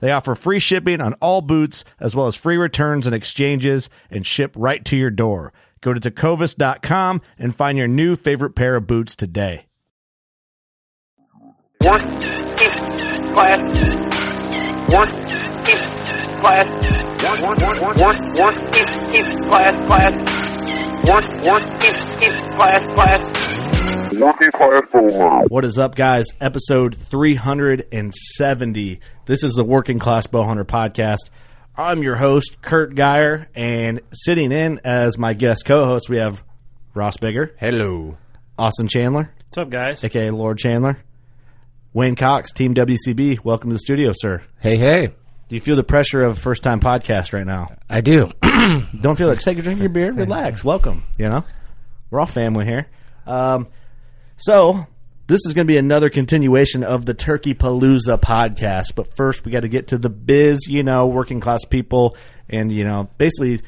They offer free shipping on all boots, as well as free returns and exchanges, and ship right to your door. Go to tecovas.com and find your new favorite pair of boots today. In class. Class. Work work work in in class class. In in class class. Working class full What is up, guys? Episode 370. This is the Working Class Bowhunter podcast. I'm your host, Curt Geyer, and sitting in as my guest co host, we have Ross Bigger, Hello. Austin Chandler, What's up, guys? aka Lord Chandler, Wayne Cox, Team WCB. Welcome to the studio, sir. Hey, hey. Do you feel the pressure of first time podcast right now? I do. Don't feel like take a drink of your beer, relax, welcome. You know, we're all family here. Um, so this is going to be another continuation of the Turkey Palooza podcast. But first, we got to get to the biz. You know, working class people, and you know, basically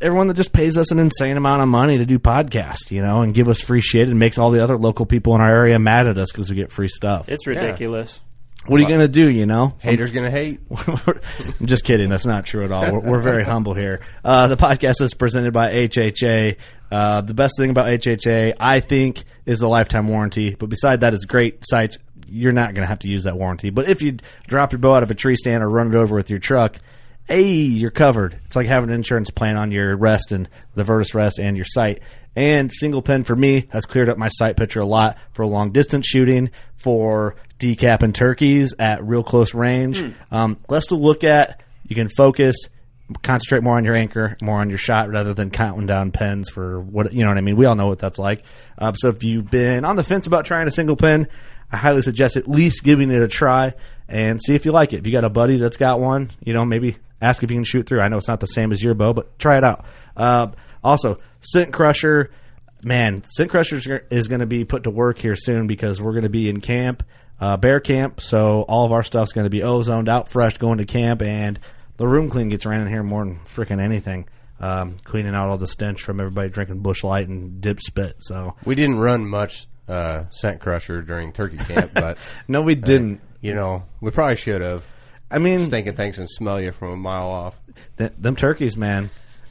everyone that just pays us an insane amount of money to do podcasts. You know, and give us free shit, and makes all the other local people in our area mad at us because we get free stuff. It's ridiculous. What are you going to do? You know, Haters gonna hate. I'm just kidding. That's not true at all. We're, we're very humble here. Uh, the podcast is presented by HHA. Uh, the best thing about HHA, I think, is the lifetime warranty. But beside that, it's great sites. You're not going to have to use that warranty. But if you drop your bow out of a tree stand or run it over with your truck, hey, you're covered. It's like having an insurance plan on your rest and the Vertus rest and your sight. And single pin for me has cleared up my sight picture a lot for long distance shooting, for decapping turkeys at real close range. Um, less to look at. You can focus, concentrate more on your anchor, more on your shot, rather than counting down pins for what you know what I mean. We all know what that's like. Uh, so if you've been on the fence about trying a single pin, I highly suggest at least giving it a try and see if you like it. If you got a buddy that's got one, you know, maybe ask if you can shoot through. I know it's not the same as your bow, but try it out. Uh, also, Scent Crusher, man, Scent Crusher is going to be put to work here soon because we're going to be in camp, uh, bear camp. So all of our stuff's going to be ozoned out fresh going to camp, and the room clean gets ran in here more than freaking anything. Um, cleaning out all the stench from everybody drinking Busch Light and dip spit. So We didn't run much uh, scent crusher during turkey camp, but no, we didn't. you know we probably should have. I mean, Stinking things and smell you from a mile off. Th- them turkeys, man.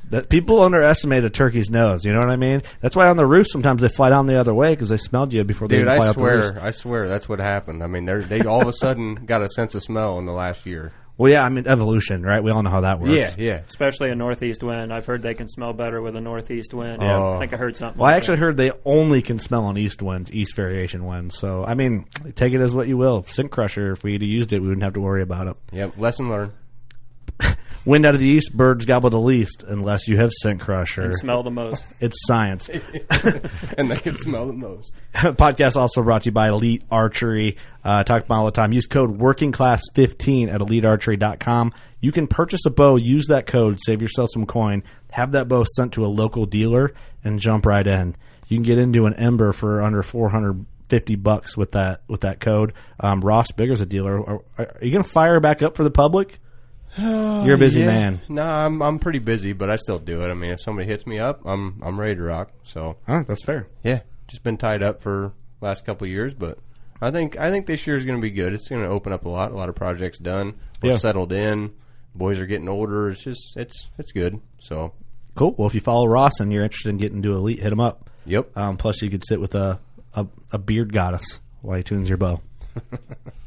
That people underestimate a turkey's nose. You know what I mean? That's why on the roof sometimes they fly down the other way because they smelled you before they Dude, fly I up the roof. swear, I swear that's what happened. I mean, they all of a sudden got a sense of smell in the last year. Well, yeah, I mean evolution, right? We all know how that works. Yeah, yeah. Especially a northeast wind. I've heard they can smell better with a northeast wind. Yeah. I think I heard something. Well, I actually that. heard they only can smell on east winds, east variation winds. So, I mean, take it as what you will. Scent Crusher, if we'd used it, we wouldn't have to worry about it. Yep, lesson learned. Wind out of the east, birds gobble the least, unless you have Scent Crusher. And smell the most. It's science. and they can smell the most. podcast also brought to you by Elite Archery. Uh, talk about all the time. Use code WorkingClass15 at EliteArchery.com. You can purchase a bow, use that code, save yourself some coin, have that bow sent to a local dealer, and jump right in. You can get into an Ember for under 450 bucks with that with that code. Um, Ross Bigger's a dealer. Are, are you going to fire back up for the public? You're a busy Yeah. man. No, I'm I'm pretty busy, but I still do it. I mean, if somebody hits me up, I'm I'm ready to rock. So Huh, that's fair. yeah, just been tied up for last couple of years, but I think I think this year is going to be good. It's going to open up a lot. A lot of projects done. We're Yeah. settled in. Boys are getting older. It's just it's it's good. So Cool. Well, if you follow Ross and you're interested in getting into elite, hit him up. yep. Um, plus, you could sit with a, a a beard goddess while he tunes your bow.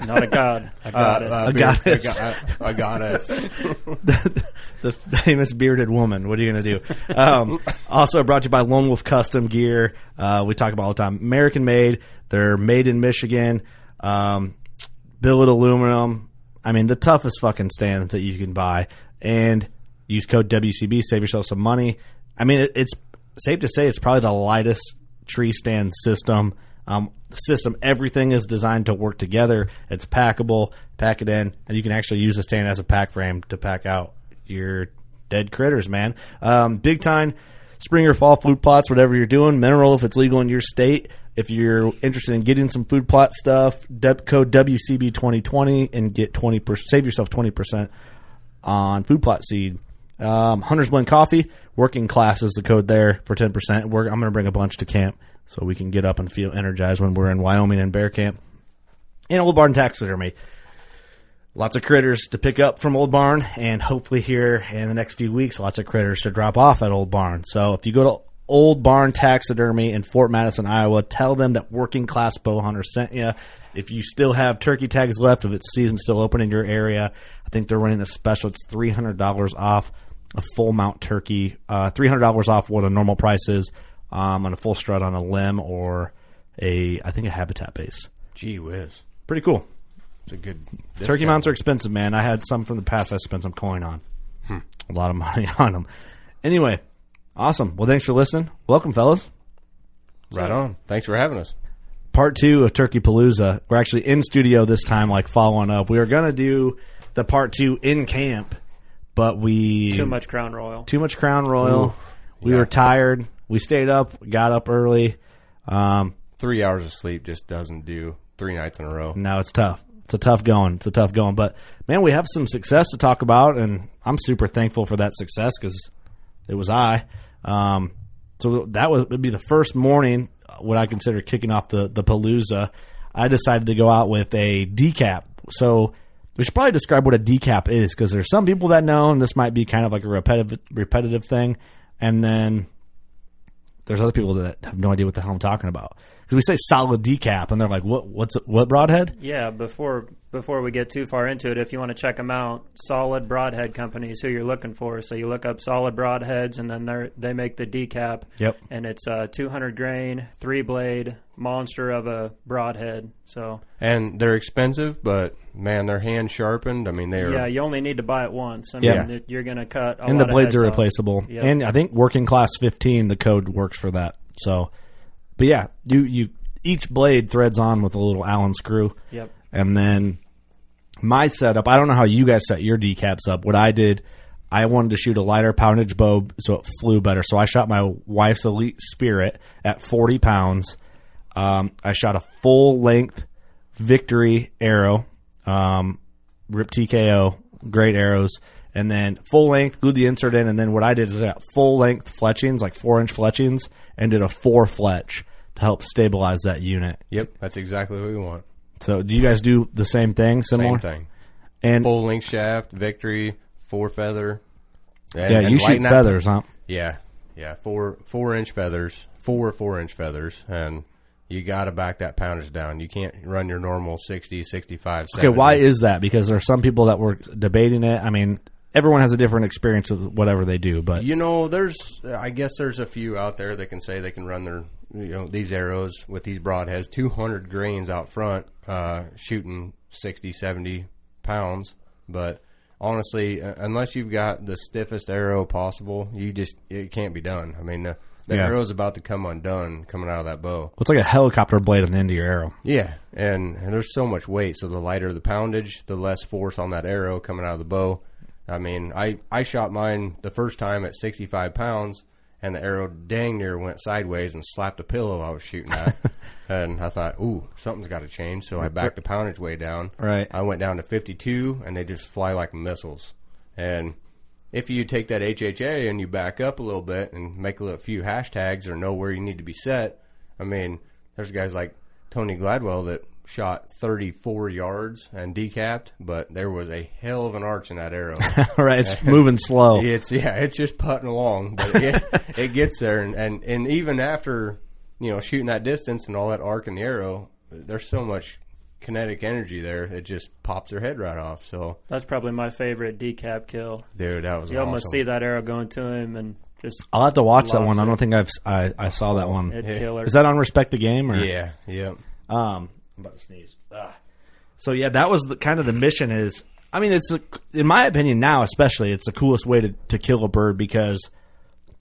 Not a god, a goddess. A goddess. I got us. the famous bearded woman. What are you going to do? Um, also brought to you by Lone Wolf Custom Gear. Uh, we talk about all the time. American made. They're made in Michigan. Um, billet aluminum. I mean, the toughest fucking stands that you can buy. And use code WCB, save yourself some money. I mean, it, it's safe to say it's probably the lightest tree stand system. Um, the system, everything is designed to work together. It's packable, pack it in, and you can actually use the stand as a pack frame to pack out your dead critters, man. Um, Big Tine spring or fall food plots, whatever you're doing, mineral if it's legal in your state. If you're interested in getting some food plot stuff, code WCB2020 and get 20%, save yourself 20% on food plot seed. Um, Hunter's Blend Coffee, working class is the code there for 10%. We're, I'm going to bring a bunch to camp so we can get up and feel energized when we're in Wyoming and bear camp. And Old Barn Taxidermy. Lots of critters to pick up from Old Barn, and hopefully here in the next few weeks, lots of critters to drop off at Old Barn. So if you go to Old Barn Taxidermy in Fort Madison, Iowa, tell them that Working Class Bow Hunter sent you. If you still have turkey tags left, if it's season still open in your area, I think they're running a special. It's three hundred dollars off a full mount turkey, uh, three hundred dollars off what a normal price is um, on a full strut on a limb or a I think a habitat base. Gee whiz, Pretty cool. it's a good Turkey mounts are expensive, man. I had some from the past. I spent some coin on a lot of money on them. Anyway, awesome. Well, thanks for listening. Welcome, fellas. Right on. Thanks for having us. Part two of Turkey Palooza. We're actually in studio this time, like following up. We are gonna do the part two in camp, but we Too much Crown Royal. too much Crown Royal. we were tired. We stayed up, got up early. Um, Three hours of sleep just doesn't do three nights in a row. No, it's tough. It's a tough going. It's a tough going. But man, we have some success to talk about, and I'm super thankful for that success because it was I. Um, so that was would be the first morning what I consider kicking off the the Palooza. I decided to go out with a decap. So we should probably describe what a decap is because there's some people that know, and this might be kind of like a repetitive repetitive thing, and then there's other people that have no idea what the hell I'm talking about. Because we say solid decap, and they're like, "What? What's what broadhead?" Yeah, before before we get too far into it, if you want to check them out, Solid Broadhead Company is who you're looking for. So you look up Solid Broadheads, and then they they make the decap. Yep. And it's a 200 grain, three blade monster of a broadhead. So And they're expensive, but man, they're hand sharpened. I mean, they're yeah, you only need to buy it once. I Yeah. mean, it- you're going to cut. A and the lot of blades heads are replaceable. Yep. And I think working class 15, the code works for that. So, but yeah, you you each blade threads on with a little Allen screw, Yep. and then my setup. I don't know how you guys set your decaps up. What I did, I wanted to shoot a lighter poundage bow so it flew better. So I shot my wife's Elite Spirit at 40 pounds. Um, I shot a full length Victory arrow, um, Rip TKO, great arrows, and then full length, glued the insert in, and then what I did is I got full length fletchings, like four inch fletchings, and did a four fletch to help stabilize that unit. yep, that's exactly what we want. So, do you guys do the same thing, similar? Same thing. And Full length shaft, victory, four feather. And- yeah, and you shoot lighten that- feathers, huh? Yeah, yeah, four four inch feathers, four four inch feathers, and you got to back that poundage down. You can't run your normal 60, 65, 70. Okay, why is that? Because there are some people that were debating it. I mean, everyone has a different experience with whatever they do, but You know, there's I guess there's a few out there that can say they can run their you know these arrows with these broadheads, 200 grains out front, uh, shooting 60, 70 pounds. But honestly, uh, unless you've got the stiffest arrow possible, you just it can't be done. I mean, uh, the Yeah. arrow's about to come undone coming out of that bow. it's like a helicopter blade on the end of your arrow. Yeah, and, and there's so much weight. So the lighter the poundage, the less force on that arrow coming out of the bow. I mean, I I shot mine the first time at 65 pounds, and the arrow dang near went sideways and slapped a pillow I was shooting at. and I thought, ooh, something's got to change. So I backed the poundage way down. Right. I went down to 52, and they just fly like missiles. And if you take that HHA and you back up a little bit and make a little, few hashtags or know where you need to be set, I mean, there's guys like Tony Gladwell that shot 34 yards and decapped, but there was a hell of an arch in that arrow. right, it's moving slow. It's yeah, it's just putting along, but it, it gets there, and, and and even after you know shooting that distance and all that arc in the arrow, there's so much kinetic energy there, it just pops their head right off. So, That's probably my favorite decap kill. dude, that was You awesome. almost see that arrow going to him and just I'll have to watch that Loves one. I don't think I've I, I saw that one. it's Yeah. killer. Is that on Respect the Game or Yeah, yeah. Um, I'm about to sneeze. Ugh. So yeah, that was the kind of the mission. Is I mean, it's a, in my opinion now, especially, it's the coolest way to to kill a bird because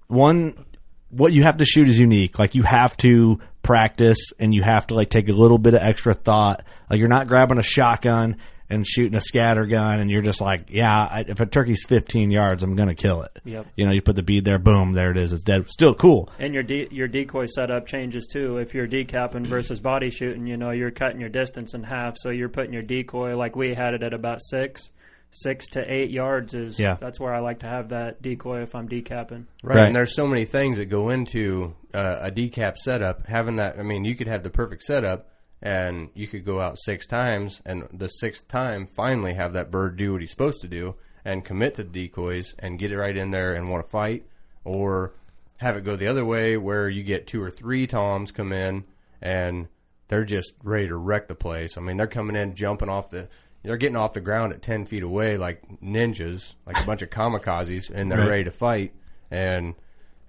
one, what you have to shoot is unique. Like you have to practice and you have to like take a little bit of extra thought. Like you're not grabbing a shotgun and shooting a scatter gun and you're just like, yeah, I, if a turkey's 15 yards, I'm gonna kill it. Yep. You know, you put the bead there, boom, there it is. It's dead. Still cool. And your de- your decoy setup changes too. If you're decapping versus body shooting, you know you're cutting your distance in half. So you're putting your decoy like we had it at about six, six to eight yards is. Yeah. That's where I like to have that decoy if I'm decapping. Right. Right. And there's so many things that go into uh, a decap setup. Having that, I mean, you could have the perfect setup and you could go out six times and the sixth time finally have that bird do what he's supposed to do and commit to the decoys and get it right in there and want to fight or have it go the other way where you get two or three toms come in and they're just ready to wreck the place. I mean, they're coming in, jumping off the, they're getting off the ground at 10 feet away like ninjas, like a bunch of kamikazes, and they're Right. ready to fight. And,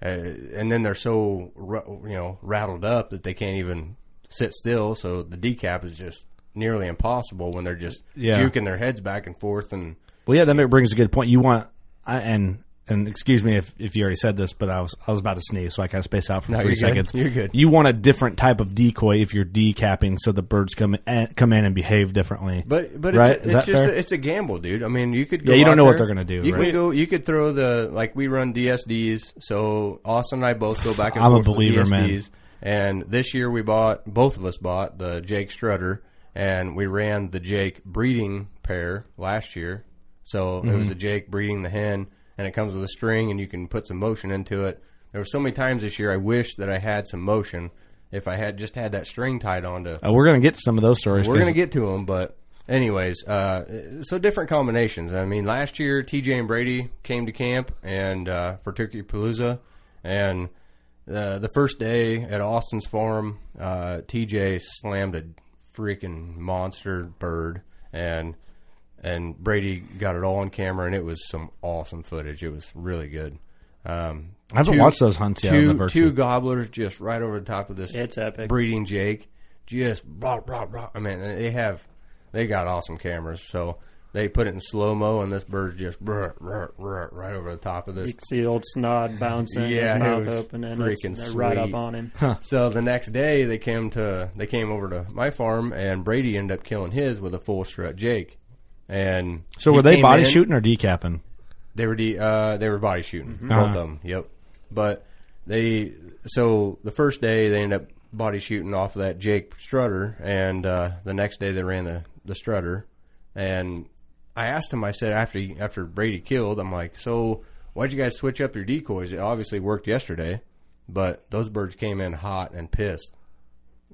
uh, and then they're so, you know, rattled up that they can't even sit still. So the decap is just nearly impossible when they're just Yeah. juking their heads back and forth and, Well, yeah, that brings a good point. You want, I, and and excuse me if, if you already said this, but I was I was about to sneeze, so I kind of spaced out for No, 3 you're good. seconds. You're good. You want a different type of decoy if you're decapping, so the birds come in, eh, come in and behave differently. But but Right? it's, Is it's just fair? a, it's a gamble, dude. I mean, you could go Yeah, you don't know what they're gonna do, You right? could go. You could throw the like we run DSDs. So Austin and I both go back and I'm a forth with believer, man. And this year we bought both of us bought the Jake Strutter, and we ran the Jake breeding pair last year. So it Mm-hmm. was a Jake breeding the hen, and it comes with a string, and you can put some motion into it. There were so many times this year I wish that I had some motion. If I had just had that string tied onto uh, we're gonna get to some of those stories. We're going to get to them, but anyways, uh, so different combinations. I mean, last year TJ and Brady came to camp and uh, for Turkey Palooza, and uh, the first day at Austin's farm, uh, TJ slammed a freaking monster bird, and and Brady got it all on camera, and it was some awesome footage. It was really good. Um, I haven't two- watched those hunts yet. Two, the two gobblers just right over the top of this It's epic. breeding Jake. Just blah blah blah. I mean, they have they got awesome cameras, so they put it in slow mo, and this bird just brr, brr, brr, right over the top of this. You can see the old snood bouncing, Yeah, his mouth open, and freaking they're right up on him. So the next day they came to they came over to my farm, and Brady ended up killing his with a full strut Jake. And So were they body in- shooting or decapping? They were de- uh, they were body shooting, both Uh-huh. of them. Yep. But they so the first day they ended up body shooting off of that Jake Strutter, and uh, the next day they ran the the Strutter, and I asked him. I said after he, after Brady killed, I'm like, so why'd you guys switch up your decoys? It obviously worked yesterday, but those birds came in hot and pissed.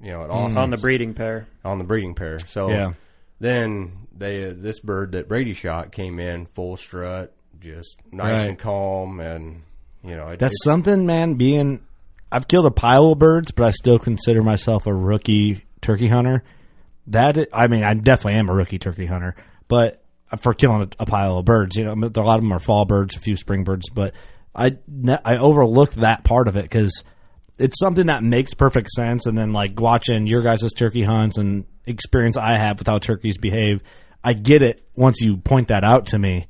You know, at Austin's mm. on the breeding pair. on the breeding pair. So Yeah. then they uh, this bird that Brady shot came in full strut, just nice Right. and calm, and you know it, That's it's- something, man. Being, I've killed a pile of birds, but I still consider myself a rookie turkey hunter. That i- I mean, I definitely am a rookie turkey hunter, but for killing a, a pile of birds, you know, a lot of them are fall birds, a few spring birds, but I I overlooked that part of it because it's something that makes perfect sense. And then like watching your guys' turkey hunts and experience I have with how turkeys behave, I get it once you point that out to me.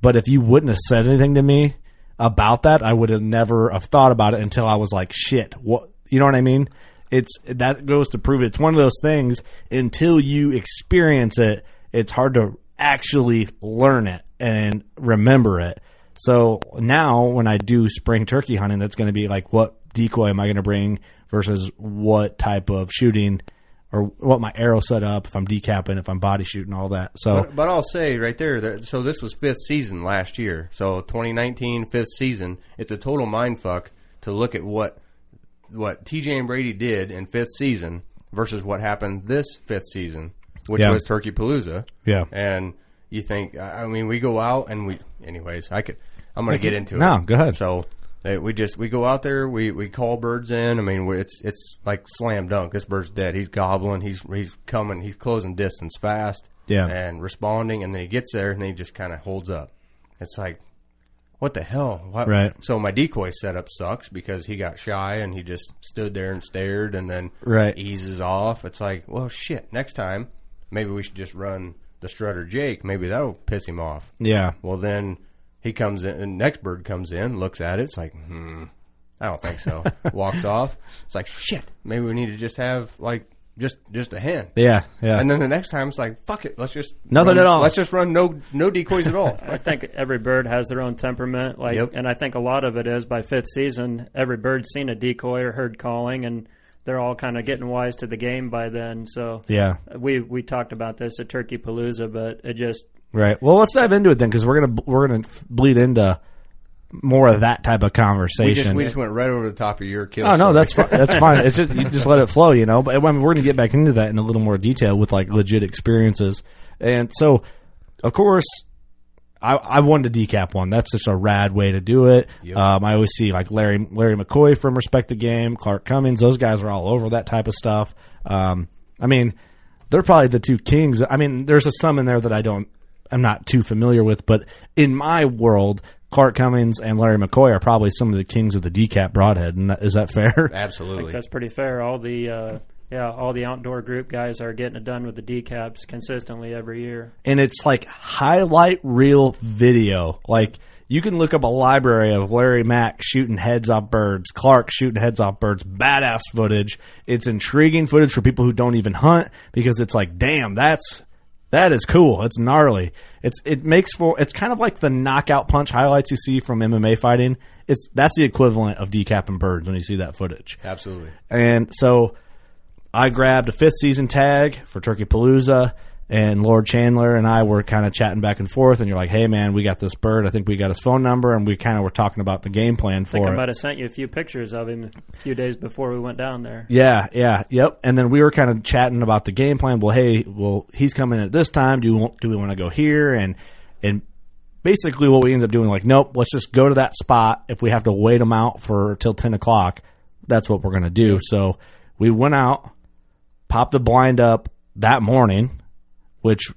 But if you wouldn't have said anything to me about that, I would have never have thought about it until I was like, shit, what, you know what I mean? It's, that goes to prove it. It's one of those things until you experience it, it's hard to actually learn it and remember it. So now when I do spring turkey hunting, that's going to be like, what decoy am I going to bring versus what type of shooting or what my arrow set up, if I'm decapping, if I'm body shooting, all that. So But, but I'll say right there, that, so this was fifth season last year. So 2019 fifth season. It's a total mind fuck to look at what what TJ and Brady did in fifth season versus what happened this fifth season, which Yeah. was Turkey Palooza. Yeah. And you think, I I mean, we go out and we, anyways, I could, I'm going to get into it. No, go ahead. So we just we go out there, we, we call birds in. I mean, we- it's it's like slam dunk. This bird's dead. He's gobbling. He's he's coming. He's closing distance fast. Yeah. and responding, and then he gets there, and then he just kind of holds up. It's like, what the hell? What? Right. So my decoy setup sucks because he got shy and he just stood there and stared, and then Right. eases off. It's like, well, shit. Next time, maybe we should just run the strutter Jake. Maybe that'll piss him off. yeah, Well, then he comes in, and next bird comes in, looks at it. It's like, hmm, I don't think so. Walks off. It's like, shit. Maybe we need to just have like just just a hen. yeah, yeah. And then the next time it's like, fuck it. Let's just Nothing run- at all. Let's just run no no decoys at all. I think every bird has their own temperament. Like, Yep. and I think a lot of it is by fifth season, every bird's seen a decoy or heard calling, and they're all kind of getting wise to the game by then. So yeah, we we talked about this at Turkey Palooza, but it just right. Well, let's dive into it then, because we're gonna we're gonna bleed into more of that type of conversation. we just we just went right over the top of your kill. Oh no, that's fine. That's fine. It's just, you just let it flow, you know. But I mean, we're going to get back into that in a little more detail with like legit experiences. And so, of course, I, I wanted to decap one. That's just a rad way to do it. Um, I always see like Larry Larry McCoy from Respect the Game, Clark Cummings. Those guys are all over that type of stuff. Um, I mean, they're probably the two kings. I mean, there's a some in there that I don't, I'm not too familiar with, but in my world, Clark Cummings and Larry McCoy are probably some of the kings of the decap broadhead. And that, is that fair? absolutely. that's pretty fair. All the uh, yeah, all the outdoor group guys are getting it done with the decaps consistently every year. and it's like highlight reel video. Like you can look up a library of Larry Mack shooting heads off birds, Clark shooting heads off birds, badass footage. It's intriguing footage for people who don't even hunt because it's like, damn, that's that is cool. It's gnarly. It's it makes for it's kind of like the knockout punch highlights you see from MMA fighting. It's that's the equivalent of decapping birds when you see that footage. absolutely. And so I grabbed a fifth season tag for Turkey Palooza, and Lord Chandler and I were kind of chatting back and forth. And you're like, "Hey, man, we got this bird. I think we got his phone number, and we kind of were talking about the game plan I think for I it." might have sent you a few pictures of him a few days before we went down there. Yeah, yeah, yep. And then we were kind of chatting about the game plan. Well, hey, well, he's coming at this time. Do we want, do we want to go here? And and basically, what we ended up doing, like, nope, let's just go to that spot. If we have to wait them out for till ten o'clock, that's what we're gonna do. So we went out, popped the blind up that morning, which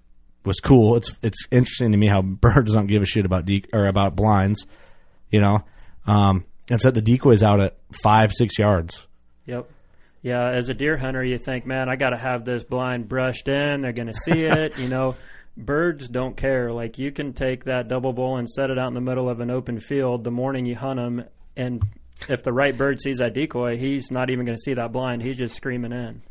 was cool. It's it's interesting to me how birds don't give a shit about de- or about blinds, you know. Um, and set the decoys out at five six yards. Yep. Yeah, as a deer hunter, you think, man, I got to have this blind brushed in. They're going to see it. you know, birds don't care. Like, you can take that double bull and set it out in the middle of an open field the morning you hunt them, and if the right bird sees that decoy, he's not even going to see that blind. He's just screaming in.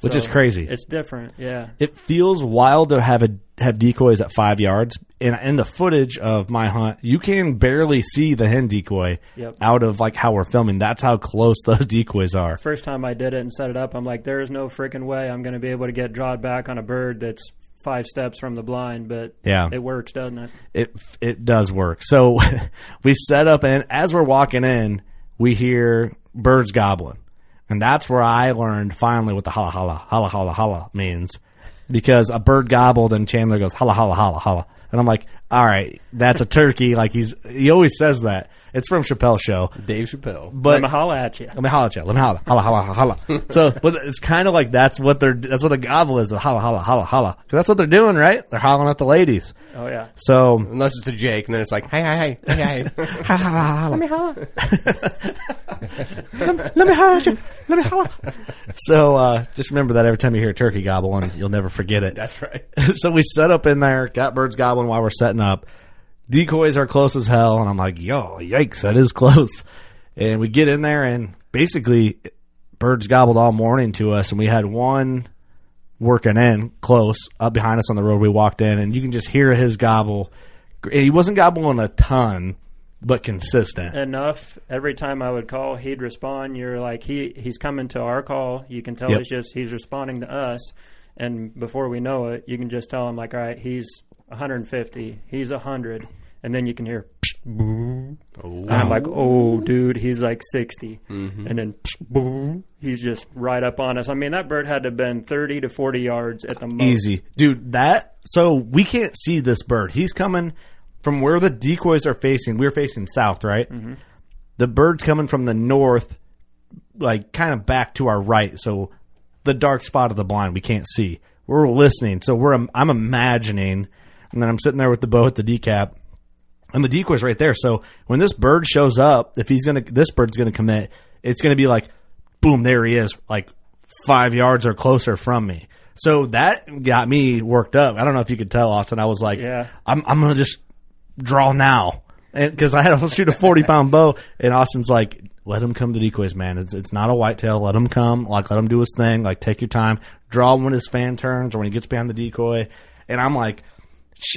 Which So, is crazy. It's different, yeah. it feels wild to have a have decoys at five yards. And in the footage of my hunt, you can barely see the hen decoy Yep. out of like how we're filming. That's how close those decoys are. First time I did it and set it up, I'm like, there is no freaking way I'm going to be able to get drawed back on a bird that's five steps from the blind, but Yeah. it works, doesn't it? It it does work. So we set up, and as we're walking in, we hear birds gobbling, and that's where I learned finally what the holla holla holla holla holla means. Because a bird gobbled and Chandler goes holla holla holla holla, and I'm like, all right, that's a turkey. Like he's he always says that. It's from Chappelle's Show, Dave Chappelle. but Let me holla at you. Let me holla at you. Let me holla, holla, holla, holla, holla. so, but it's kind of like that's what they're. That's what a gobble is. A holla, holla, holla, holla. 'Cause that's what they're doing, right? They're hollering at the ladies. Oh, yeah. So, Unless it's a Jake, and then it's like, hey, hey, hey, hey, hey. holla, holla, holla. Let me holla. let, let me holla at you. Let me holla. So, uh, just remember that every time you hear a turkey gobble, and you'll never forget it. That's right. so we set up in there, got birds gobbling while we're setting up. Decoys are close as hell, and I'm like, yo, yikes, that is close. And we get in there, and basically, birds gobbled all morning to us, and we had one working in close up behind us on the road. We walked in, and you can just hear his gobble. He wasn't gobbling a ton, but consistent. enough. Every time I would call, he'd respond. You're like he he's coming to our call. You can tell Yep. he's just he's responding to us, and before we know it, you can just tell him like, all right, he's 150, he's 100, and then you can hear. And I'm like, oh, oh dude, he's like 60. Mm-hmm. And then boom, he's just right up on us. I mean, that bird had to have been 30 to 40 yards at the most. Easy, dude. That so we can't see this bird. He's coming from where the decoys are facing. We're facing south, right? Mm-hmm. The bird's coming from the north, like kind of back to our right. So the dark spot of the blind we can't see. We're listening, so we're I'm imagining, and then I'm sitting there with the bow at the decap, and the decoy's right there. So when this bird shows up, if he's gonna, this bird's gonna commit. It's gonna be like, boom, there he is, like five yards or closer from me. So that got me worked up. I don't know if you could tell, Austin. I was like, Yeah. I'm I'm gonna just draw now, because I had to shoot a forty pound bow, and Austin's like, let him come to decoys, man. It's it's not a whitetail. Let him come. Like let him do his thing. Like take your time. Draw him when his fan turns or when he gets behind the decoy. And I'm like,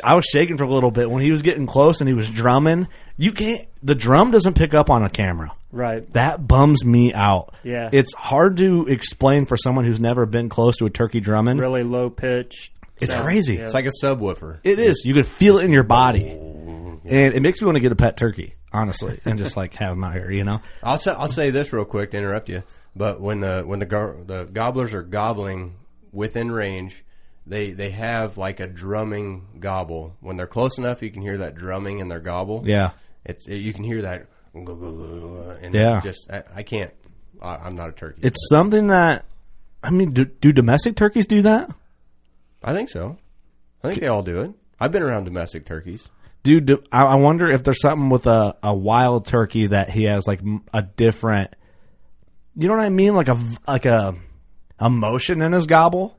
I was shaking for a little bit when he was getting close and he was drumming. You can't. The drum doesn't pick up on a camera. Right. That bums me out. Yeah. It's hard to explain for someone who's never been close to a turkey drumming. Really low pitch. It's sound. crazy. Yeah. It's like a subwoofer. It is. You can feel it in your body. Oh. And it makes me want to get a pet turkey, honestly, and just like have them out here, you know? I'll say, I'll say this real quick to interrupt you, but when the when the gar- the gobblers are gobbling within range, they they have like a drumming gobble. When they're close enough, you can hear that drumming in their gobble. Yeah. it's you can hear that. And Yeah. just I, I can't. I, I'm not a turkey. It's something that, I mean, do, do domestic turkeys do that? I think so. I think they all do it. I've been around domestic turkeys. Dude, do, I, I wonder if there's something with a, a wild turkey that he has like a different, you know what I mean? Like a like a emotion in his gobble.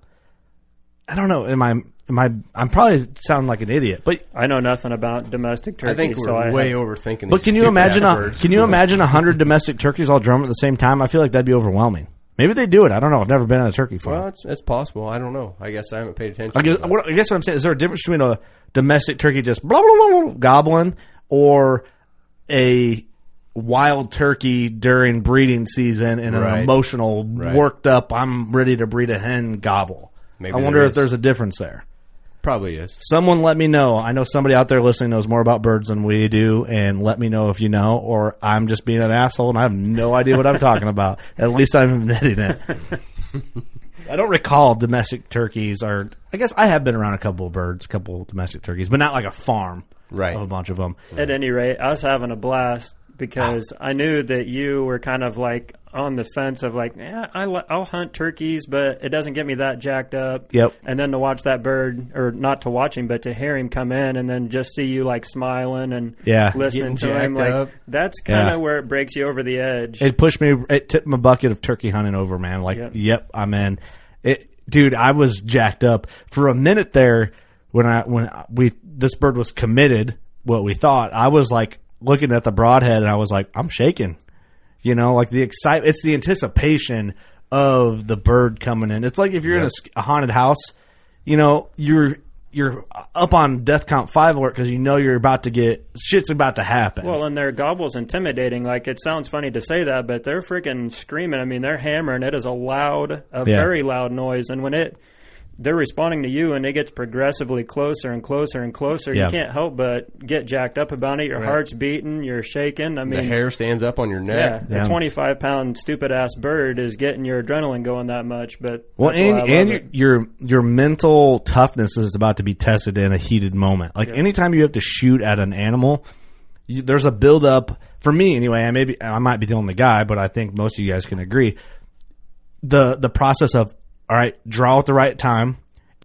I don't know. Am I, am I, I'm probably sounding like an idiot, but I know nothing about domestic turkeys. I think we're so I way have- overthinking. But can you imagine a can you imagine a hundred domestic turkeys all drum at the same time? I feel like that'd be overwhelming. Maybe they do it. I don't know. I've never been on a turkey farm. Well, it's, it's possible. I don't know. I guess I haven't paid attention. I guess, what, I guess what I'm saying is there a difference between a domestic turkey just blah blah blah, blah gobbling or a wild turkey during breeding season and an emotional Right. worked up I'm ready to breed a hen gobble. Maybe I wonder if there's a difference there. Probably is. Someone let me know. I know somebody out there listening knows more about birds than we do, and let me know if you know, or I'm just being an asshole and I have no idea what I'm talking about. At least I'm admitting it. I don't recall domestic turkeys, or I guess I have been around a couple of birds, a couple of domestic turkeys, but not like a farm Right. of a bunch of them. At any rate, I was having a blast because ah. I knew that you were kind of like on the fence of like, yeah, I I'll hunt turkeys, but it doesn't get me that jacked up. Yep. And then to watch that bird, or not to watch him, but to hear him come in and then just see you like smiling and Yeah. listening to him, like up. that's kind of Yeah. where it breaks you over the edge. It pushed me. It tipped my bucket of turkey hunting over, man. Like, Yep. yep, I'm in. It, dude, I was jacked up for a minute there when I when we this bird was committed. What we thought, I was like looking at the broadhead, and I was like, I'm shaking. You know, like the excite. It's the anticipation of the bird coming in. It's like if you're in a, Yep. haunted house. You know, you're you're up on DEFCON five alert because you know you're about to get shit's about to happen. Well, and their gobble's intimidating. Like it sounds funny to say that, but they're freaking screaming. I mean, they're hammering. It is a loud, a Yeah. very loud noise. And when it, they're responding to you, and it gets progressively closer and closer and closer. Yeah. You can't help but get jacked up about it. Your Right. heart's beating. You're shaking. I mean, The hair stands up on your neck. Yeah. a 25 pound stupid ass bird is getting your adrenaline going that much. But Well, and why I love and your, your your mental toughness is about to be tested in a heated moment. Like anytime you have to shoot at an animal, you, there's a build up. For me, anyway, I maybe I might be the only guy, but I think most of you guys can agree. The the process of all right, draw at the right time,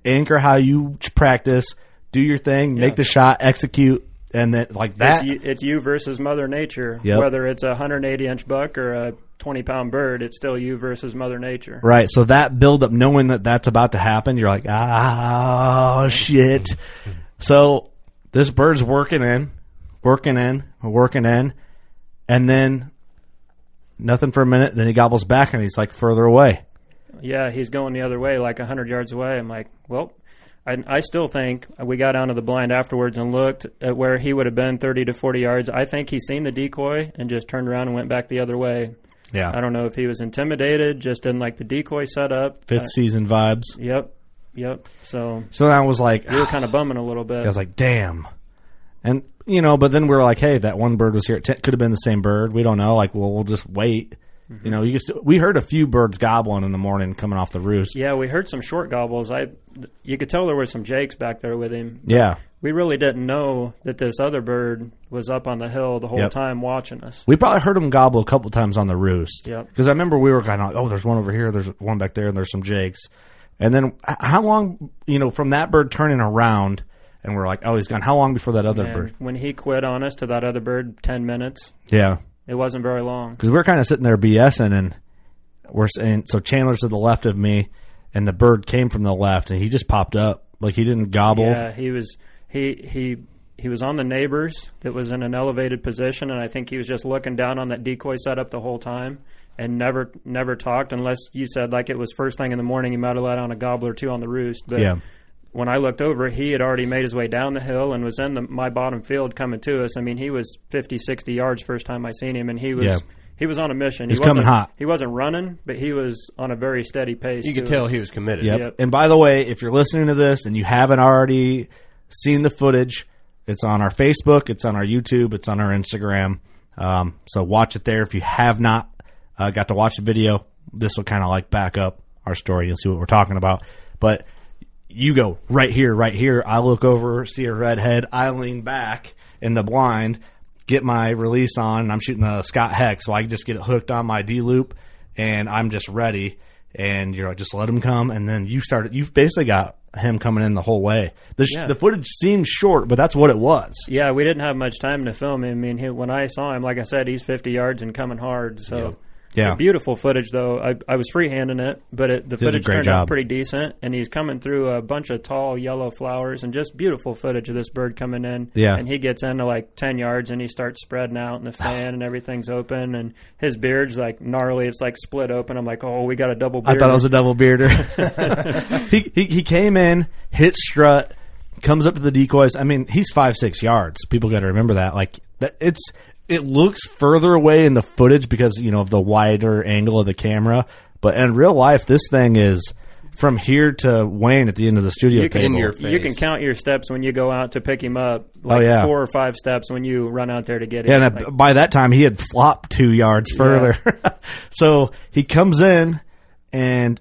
anchor how you practice, do your thing, make the shot, execute, and then like that. It's you, it's you versus Mother Nature. Yep. Whether it's a 180 inch buck or a 20 pound bird, it's still you versus Mother Nature. Right. So that build up, knowing that that's about to happen, you're like, ah, shit. So this bird's working in, working in, working in, and then nothing for a minute. Then he gobbles back and he's like further away. Yeah, he's going the other way, like 100 yards away. I'm like, well, I, I still think we got onto the blind afterwards and looked at where he would have been 30 to 40 yards. I think he seen the decoy and just turned around and went back the other way. Yeah. I don't know if he was intimidated, just didn't like the decoy setup. Fifth Uh, season vibes. Yep, yep. So So I was like, we were kind of bumming a little bit. I was like, damn. And you know, but then we are like, hey, that one bird was here. It could have been the same bird. We don't know. Like, well, we'll just wait. Mm-hmm. You know, you still, we heard a few birds gobbling in the morning coming off the roost. yeah, we heard some short gobbles. I, you could tell there were some jakes back there with him. Yeah. We really didn't know that this other bird was up on the hill the whole Yep. time watching us. We probably heard him gobble a couple times on the roost. Yep. Because I remember we were kind of like, oh, there's one over here, there's one back there, and there's some jakes. And then how long, you know, from that bird turning around, and we're like, oh, he's gone. How long before that other bird? when he quit on us to that other bird, 10 minutes, Yeah. It wasn't very long. because we're kind of sitting there BSing, and we're saying so Chandler's to the left of me, and the bird came from the left, and he just popped up like he didn't gobble. Yeah, he was he he he was on the neighbors that was in an elevated position, and I think he was just looking down on that decoy setup the whole time, and never never talked unless you said like it was first thing in the morning. He might have let on a gobble or two on the roost, but Yeah. When I looked over, he had already made his way down the hill and was in the, my bottom field coming to us. I mean, he was 50, 60 yards first time I seen him, and he was Yeah. he was on a mission. He's he wasn't, coming hot. He wasn't running, but he was on a very steady pace. You to could tell us. he was committed. Yep. Yep. And by the way, if you're listening to this and you haven't already seen the footage, it's on our Facebook, it's on our YouTube, it's on our Instagram. Um, so watch it there. If you have not uh, got to watch the video, this will kind of like back up our story and see what we're talking about. But you go right here, right here. I look over, see a redhead. I lean back in the blind, get my release on, and I'm shooting a Scott Heck, so I just get it hooked on my D loop, and I'm just ready. And you're like, just let him come, and then you started. You've basically got him coming in the whole way. The, sh- Yeah. the footage seems short, but that's what it was. Yeah, we didn't have much time to film him. I mean, he, when I saw him, like I said, he's 50 yards and coming hard. So, Yeah. Beautiful footage though. I, I was freehanding it, but it, the a footage turned job. out pretty decent. And he's coming through a bunch of tall yellow flowers and just beautiful footage of this bird coming in. Yeah. and he gets into like 10 yards and he starts spreading out in the ah. fan and everything's open and his beard's like gnarly. It's like split open. I'm like, oh, we got a double beard. I thought it was a double bearder. he, he he came in, hit strut, comes up to the decoys. I mean, he's five six yards. People got to remember that. Like that, it's it looks further away in the footage because you know of the wider angle of the camera. But in real life, this thing is from here to Wayne at the end of the studio You can, table. Your you can count your steps when you go out to pick him up. Like Oh, yeah. four or five steps when you run out there to get him. Yeah, and Like- by that time he had flopped two yards further. so he comes in, and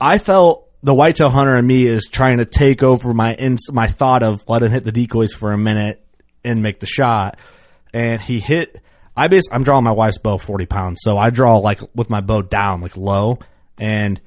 I felt the whitetail hunter in me is trying to take over my ins- my thought of let him hit the decoys for a minute and make the shot. And he hit. I bas- I'm drawing my wife's bow 40 pounds, so I draw like with my bow down, like low, and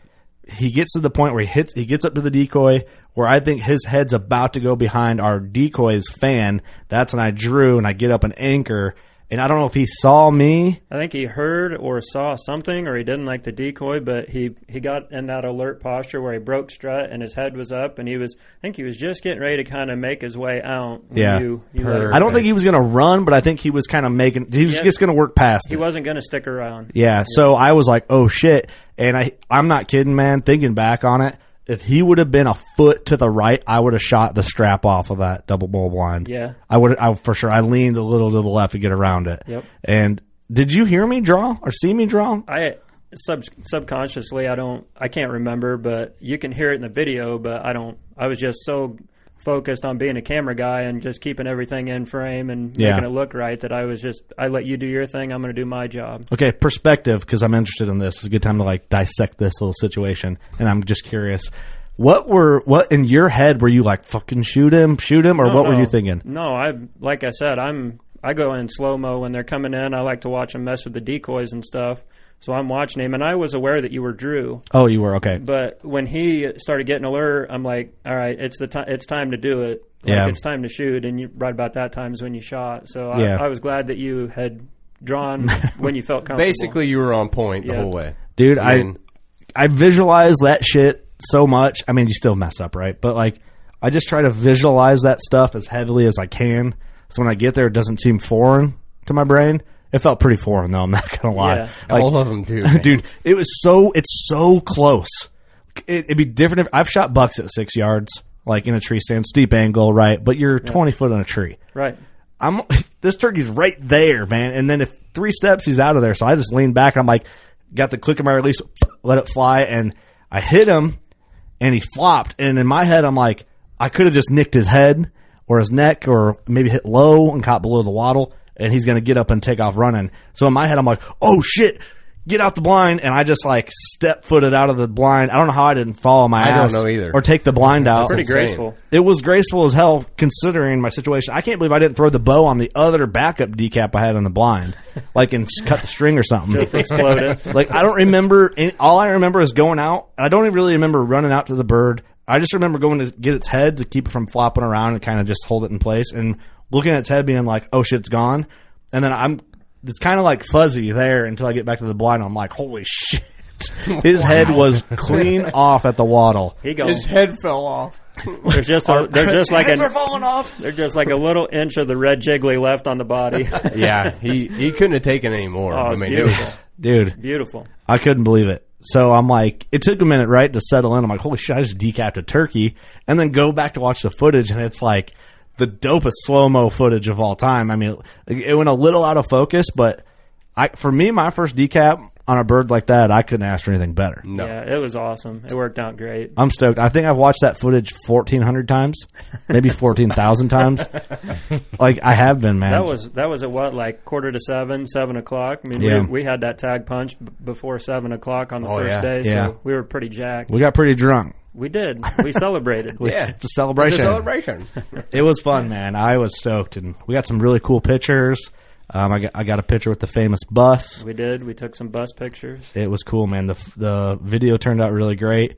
he gets to the point where he hits he gets up to the decoy where I think his head's about to go behind our decoy's fan. That's when I drew and I get up an anchor and I don't know if he saw me. I think he heard or saw something, or he didn't like the decoy, but he he got in that alert posture where he broke strut and his head was up, and he was I think he was just getting ready to kind of make his way out. When Yeah. you, you I don't think he was going to run, but I think he was kind of making he was Yeah. just going to work past he it. wasn't going to stick around. Yeah, so I was like, "Oh shit." And I I'm not kidding, man, thinking back on it, if he would have been a foot to the right, I would have shot the strap off of that double bull blind. Yeah. I would I for sure I leaned a little to the left to get around it. Yep. And did you hear me draw or see me draw? I sub subconsciously I don't I can't remember, but you can hear it in the video. But I don't. I was just so focused on being a camera guy and just keeping everything in frame and Yeah. making it look right that I was just I let you do your thing. I'm going to do my job. Okay, perspective because I'm interested in this. It's a good time to like dissect this little situation, and I'm just curious. What were what in your head were you like fucking shoot him, shoot him, or No, what were you thinking? No, I like I said, I'm I go in slow mo when they're coming in. I like to watch them mess with the decoys and stuff. So I'm watching him, and I was aware that you were Drew. Oh, you were okay. But when he started getting alert, I'm like, all right, it's the time. It's time to do it. Like, Yeah. it's time to shoot. And you, right about that time is when you shot. So Yeah. I, I was glad that you had drawn when you felt comfortable. Basically, you were on point the Yeah. whole way, Dude, I mean- I visualize that shit so much. I mean, you still mess up, right? But like, I just try to visualize that stuff as heavily as I can. So when I get there, it doesn't seem foreign to my brain. It felt pretty foreign, though. I'm not gonna lie. Yeah. Like, all of them do. dude, it was so. It's so close. It, it'd be different if I've shot bucks at six yards. like in a tree stand, steep angle, right? But you're 20 foot in a tree. Right. I'm this turkey's right there, man. And then if three steps, he's out of there. So I just leaned back and I'm like, got the click of my release, let it fly, and I hit him, and he flopped. And in my head, I'm like, I could have just nicked his head or his neck, or maybe hit low and caught below the wattle, and he's gonna get up and take off running. So in my head, I'm like, oh shit. Get out the blind, and I just like step footed out of the blind. I don't know how I didn't follow my I don't know either. or take the blind out. Pretty insane. graceful. It was graceful as hell considering my situation. I can't believe I didn't throw the bow on the other backup decap I had on the blind, like and s- cut the string or something. Just exploded. like I don't remember. Any, all I remember is going out. I don't even really remember running out to the bird. I just remember going to get its head to keep it from flopping around and kind of just hold it in place and looking at its head, being like, "Oh shit, it's gone." And then I'm. It's kind of like fuzzy there until I get back to the blind. I'm like, "Holy shit!" His head was clean off at the wattle. He goes. His head fell off. There's just a, there's just like Heads a are falling off. there's just like a little inch of the red jiggly left on the body. Yeah, he he couldn't have taken any more. Oh, I it's mean, it beautiful. was Dude, Beautiful. I couldn't believe it. So I'm like, it took a minute, right, to settle in. I'm like, holy shit, I just decapped a turkey, and then go back to watch the footage, and it's like the dopest slow mo footage of all time. I mean, it went a little out of focus, but I, for me, my first decap on a bird like that, I couldn't ask for anything better. no. Yeah, it was awesome. It worked out great. I'm stoked. I think I've watched that footage 1,400 times, maybe 14,000 times. Like I have been, man. That was that was at what like quarter to seven, seven o'clock. I mean, Yeah. we, we had that tag punch b- before seven o'clock on the Oh, first yeah. day, Yeah. so we were pretty jacked. we got pretty drunk. We did. We celebrated. Yeah, It's a celebration. It's a celebration. It was fun, man. I was stoked, and we got some really cool pictures. Um, I got I got a picture with the famous bus. We did. We took some bus pictures. It was cool, man. The the video turned out really great.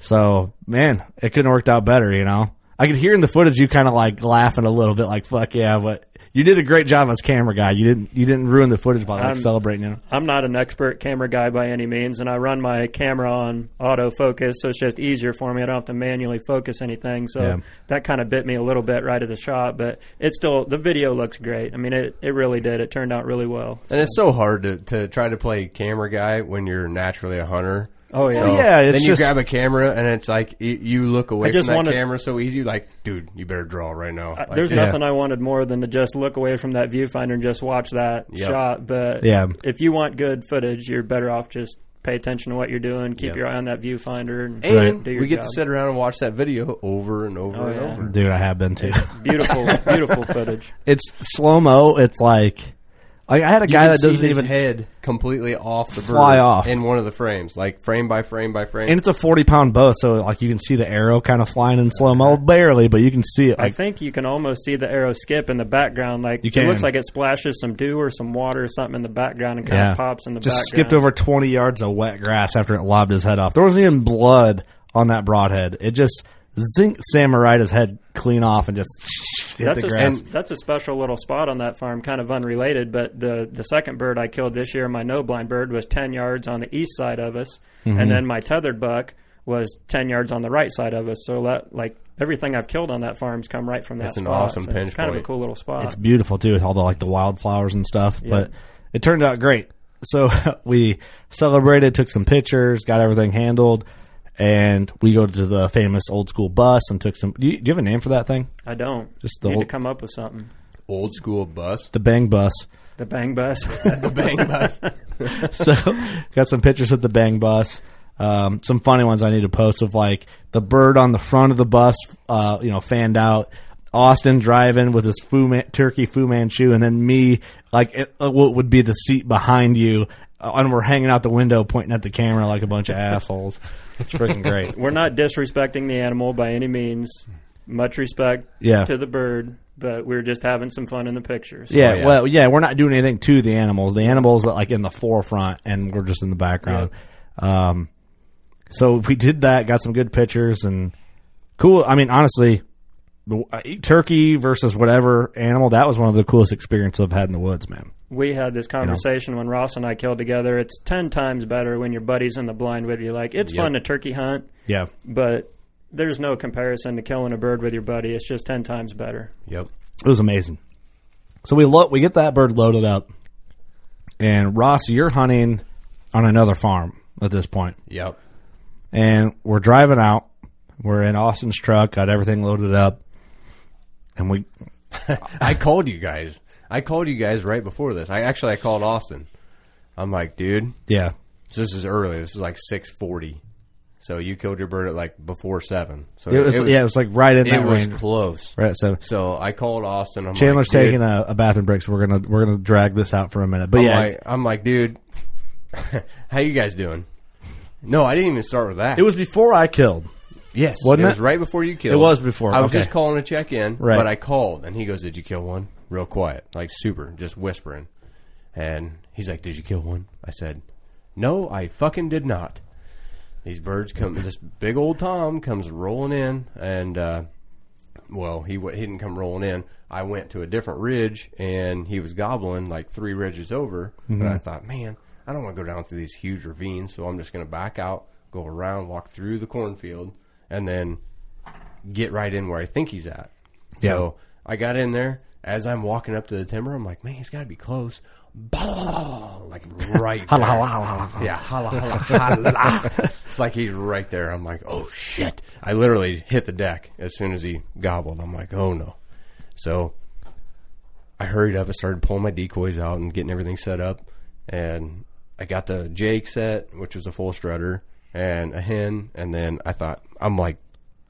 So, man, it couldn't have worked out better, you know. I could hear in the footage you kind of like laughing a little bit, like "fuck yeah," but you did a great job as camera guy. You didn't you didn't ruin the footage by like I'm- celebrating, you know. I'm not an expert camera guy by any means, and I run my camera on autofocus, so it's just easier for me. I don't have to manually focus anything, so Yeah. that kind of bit me a little bit right at the shot. But it still the video looks great. I mean, it it really did. It turned out really well. And it's so hard to, to try to play camera guy when you're naturally a hunter. Oh yeah, Well, oh, yeah, it's then you just- grab a camera and it's like you, you look away I just from that wanted- camera so easy. Like, dude, you better draw right now. Like, There's just- nothing I wanted more than to just look away from that viewfinder and just watch that Yep. shot. But Yeah. if you want good footage, you're better off just pay attention to what you're doing, keep Yep. your eye on that viewfinder, and, And do your we get job. to sit around and watch that video over and over Oh, and yeah. over. Dude, I have been too. beautiful, beautiful footage. it's slow mo. It's like like I had a You guy can that see doesn't his even head completely off the bird Fly off. in one of the frames, like frame by frame by frame. and it's a 40 pound bow, so like you can see the arrow kind of flying in slow mo, barely, but you can see it. I Like, think you can almost see the arrow skip in the background. Like You it looks like it splashes some dew or some water or something in the background and kind yeah, of pops in the just background. skipped over 20 yards of wet grass after it lobbed his head off. There wasn't even blood on that broadhead. It just zinc samurai his head clean off and just hit That's the a grass. that's a special little spot on that farm, kind of unrelated. But the the second bird I killed this year, my no blind bird, was ten yards on the east side of us, Mm-hmm. and then my tethered buck was ten yards on the right side of us. So that like everything I've killed on that farm's come right from that That's an awesome So pinch It's kind of a cool little spot. It's beautiful too, with all the like the wildflowers and stuff. But it turned out great. So we celebrated, took some pictures, got everything handled, and we go to the famous old school bus and took some. Do you, do you have a name for that thing? I don't Just the need whole- to come up with something. Old school bus. The bang bus. The bang bus. the bang bus. so got some pictures of the bang bus. Um, some funny ones I need to post of like the bird on the front of the bus, uh, you know, fanned out. Austin driving with his Fu Man, turkey Fu Manchu, and then me like it, uh, what would be the seat behind you, and we're hanging out the window pointing at the camera like a bunch of assholes. It's freaking great. We're not disrespecting the animal by any means. Much respect Yeah. to the bird, but we're just having some fun in the pictures. Yeah, yeah. well, yeah, we're not doing anything to the animals. The animals are like in the forefront, and we're just in the background. Um, so we did that, got some good pictures, and cool. I mean, honestly, uh, turkey versus whatever animal that was one of the coolest experiences I've had in the woods, man. We had this conversation when Ross and I killed together. It's ten times better when your buddy's in the blind with you. Like it's Yep. fun to turkey hunt, Yeah, but there's no comparison to killing a bird with your buddy. It's just ten times better. Yep. it was amazing. So we lo- we get that bird loaded up, and Ross, you're hunting on another farm at this point. Yep. and we're driving out. We're in Austin's truck, got everything loaded up, and we. I called you guys. I called you guys right before this. I actually I called Austin. I'm like, dude, Yeah, this is early. This is like six forty. So you killed your bird at like before seven. So it was, yeah, it was like right in it that was range. close. Right, so So I called Austin. I'm Chandler's like, dude, taking a, a bathroom break, so we're gonna we're gonna drag this out for a minute. But I'm yeah, like, I'm like, dude, how you guys doing? No, I didn't even start with that. it was before I killed. yes, wasn't it was right before you killed. It was before, I was okay. just calling to check in, Right. but I called and he goes, "Did you kill one?" Real quiet, like super, just whispering. And he's like, "Did you kill one?" I said, "No, I fucking did not." These birds come. This big old Tom comes rolling in, and uh, well, he wa- he didn't come rolling in. I went to a different ridge, and he was gobbling like three ridges over. And I thought, man, I don't want to go down through these huge ravines, so I'm just going to back out, go around, walk through the cornfield, and then get right in where I think he's at. Yeah. So I got in there. As I'm walking up to the timber, I'm like, man, he's got to be close. Like right there. Yeah, holla, holla, holla. it's like he's right there. I'm like, oh shit. I literally hit the deck as soon as he gobbled. I'm like, oh no. So I hurried up and started pulling my decoys out and getting everything set up. And I got the Jake set, which was a full strutter, and a hen. And then I thought, I'm like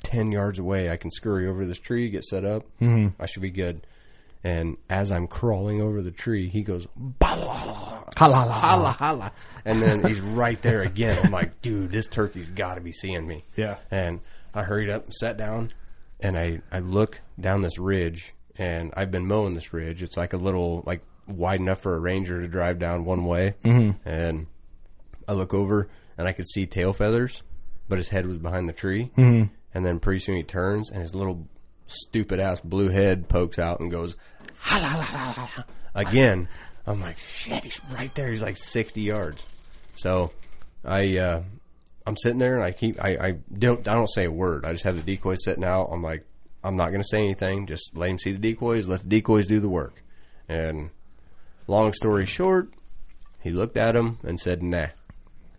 10 yards away. I can scurry over this tree, get set up. Mm-hmm. I should be good. And as I'm crawling over the tree, he goes, holla, holla, holla, holla. And then he's right there again. I'm like, dude, this turkey's got to be seeing me. Yeah. And I hurried up and sat down, and I, I look down this ridge, and I've been mowing this ridge. It's like a little, like, wide enough for a ranger to drive down one way. Mm-hmm. And I look over, and I could see tail feathers, but his head was behind the tree. Mm-hmm. And then pretty soon he turns, and his little stupid ass blue head pokes out and goes, "Ha, la, la, la, la, la." again. I'm like, shit, he's right there. He's like 60 yards. So I, uh, I'm sitting there and I keep, I, I don't, I don't say a word. I just have the decoys sitting out. I'm like, I'm not going to say anything. Just let him see the decoys. Let the decoys do the work. And long story short, he looked at him and said, nah.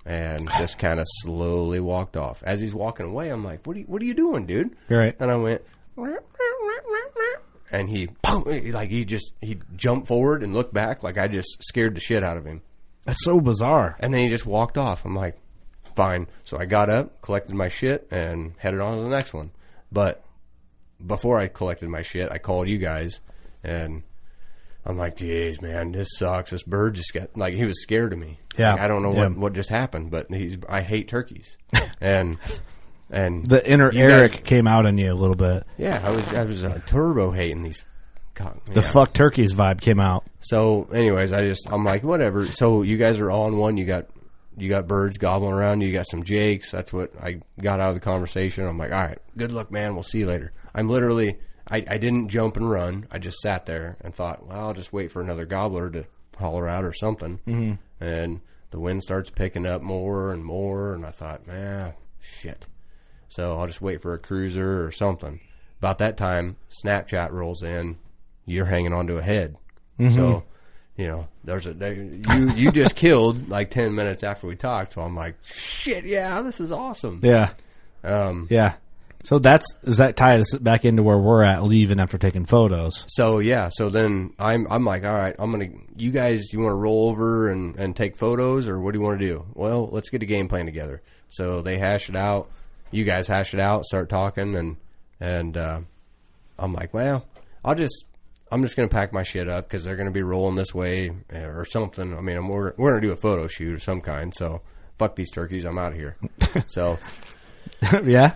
And just kind of slowly walked off. As he's walking away, I'm like, "What are you, what are you doing, dude?" Right. And I went, and he, like he just he jumped forward and looked back like I just scared the shit out of him. That's so bizarre. And then he just walked off. I'm like, fine. So I got up, collected my shit, and headed on to the next one. But before I collected my shit, I called you guys, and I'm like, geez, man, this sucks. This bird just got like he was scared of me. Yeah. Like, I don't know Yeah. what what just happened, but he's I hate turkeys, and and The inner You guys- Eric came out in you a little bit. yeah, I was I was uh, turbo hating these. cock- The yeah. fuck turkeys vibe came out. So, anyways, I just I'm like whatever. So you guys are all in one. You got you got birds gobbling around. You got some jakes. That's what I got out of the conversation. I'm like, all right, good luck, man. We'll see you later. I'm literally I, I didn't jump and run. I just sat there and thought, well, I'll just wait for another gobbler to holler out or something. Mm-hmm. And the wind starts picking up more and more, and I thought, man, shit. So I'll just wait for a cruiser or something. About that time, Snapchat rolls in. You're hanging onto a head. So, you know, there's a there, you you just killed like ten minutes after we talked. So I'm like, shit, yeah, this is awesome. Yeah. Um, Yeah. So that's is that tied us back into where we're at leaving after taking photos. So yeah, so then I'm I'm like, all right, I'm gonna. You guys, you want to roll over and and take photos, or what do you want to do? Well, let's get a game plan together. So they hash it out. You guys hash it out, start talking, and and uh, I'm like, well, I'll just. I'm just gonna pack my shit up because they're gonna be rolling this way eh, or something. I mean, I'm, we're we're gonna do a photo shoot of some kind. So fuck these turkeys. I'm out of here. so yeah.